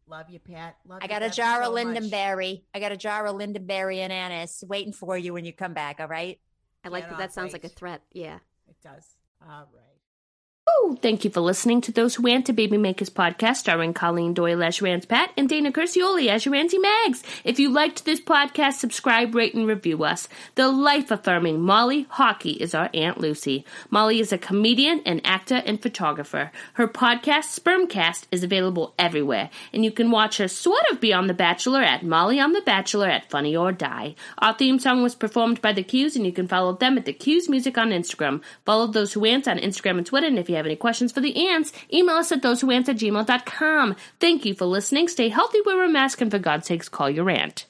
Love you, Pat. Love I you, got a Bev, jar so of much. lindenberry. I got a jar of lindenberry and anise waiting for you when you come back. All right. I like that. That sounds like a threat. Yeah. It does. All right. Woo! Thank you for listening to Those Who Ant to Baby Makers podcast, starring Colleen Doyle as Aunt Pat and Dana Curcioli as Auntie Mags. If you liked this podcast, subscribe, rate, and review us. The life-affirming Molly Hawkey is our Aunt Lucy. Molly is a comedian, an actor, and photographer. Her podcast, Spermcast, is available everywhere, and you can watch her sort of be on The Bachelor at Molly on The Bachelor at Funny or Die. Our theme song was performed by The Q's, and you can follow them at The Q's Music on Instagram. Follow Those Who Ant on Instagram and Twitter, and if you any questions for the ants, email us at thosewhoant at gmail.com. Thank you for listening. Stay healthy, wear a mask, and for God's sakes, call your aunt.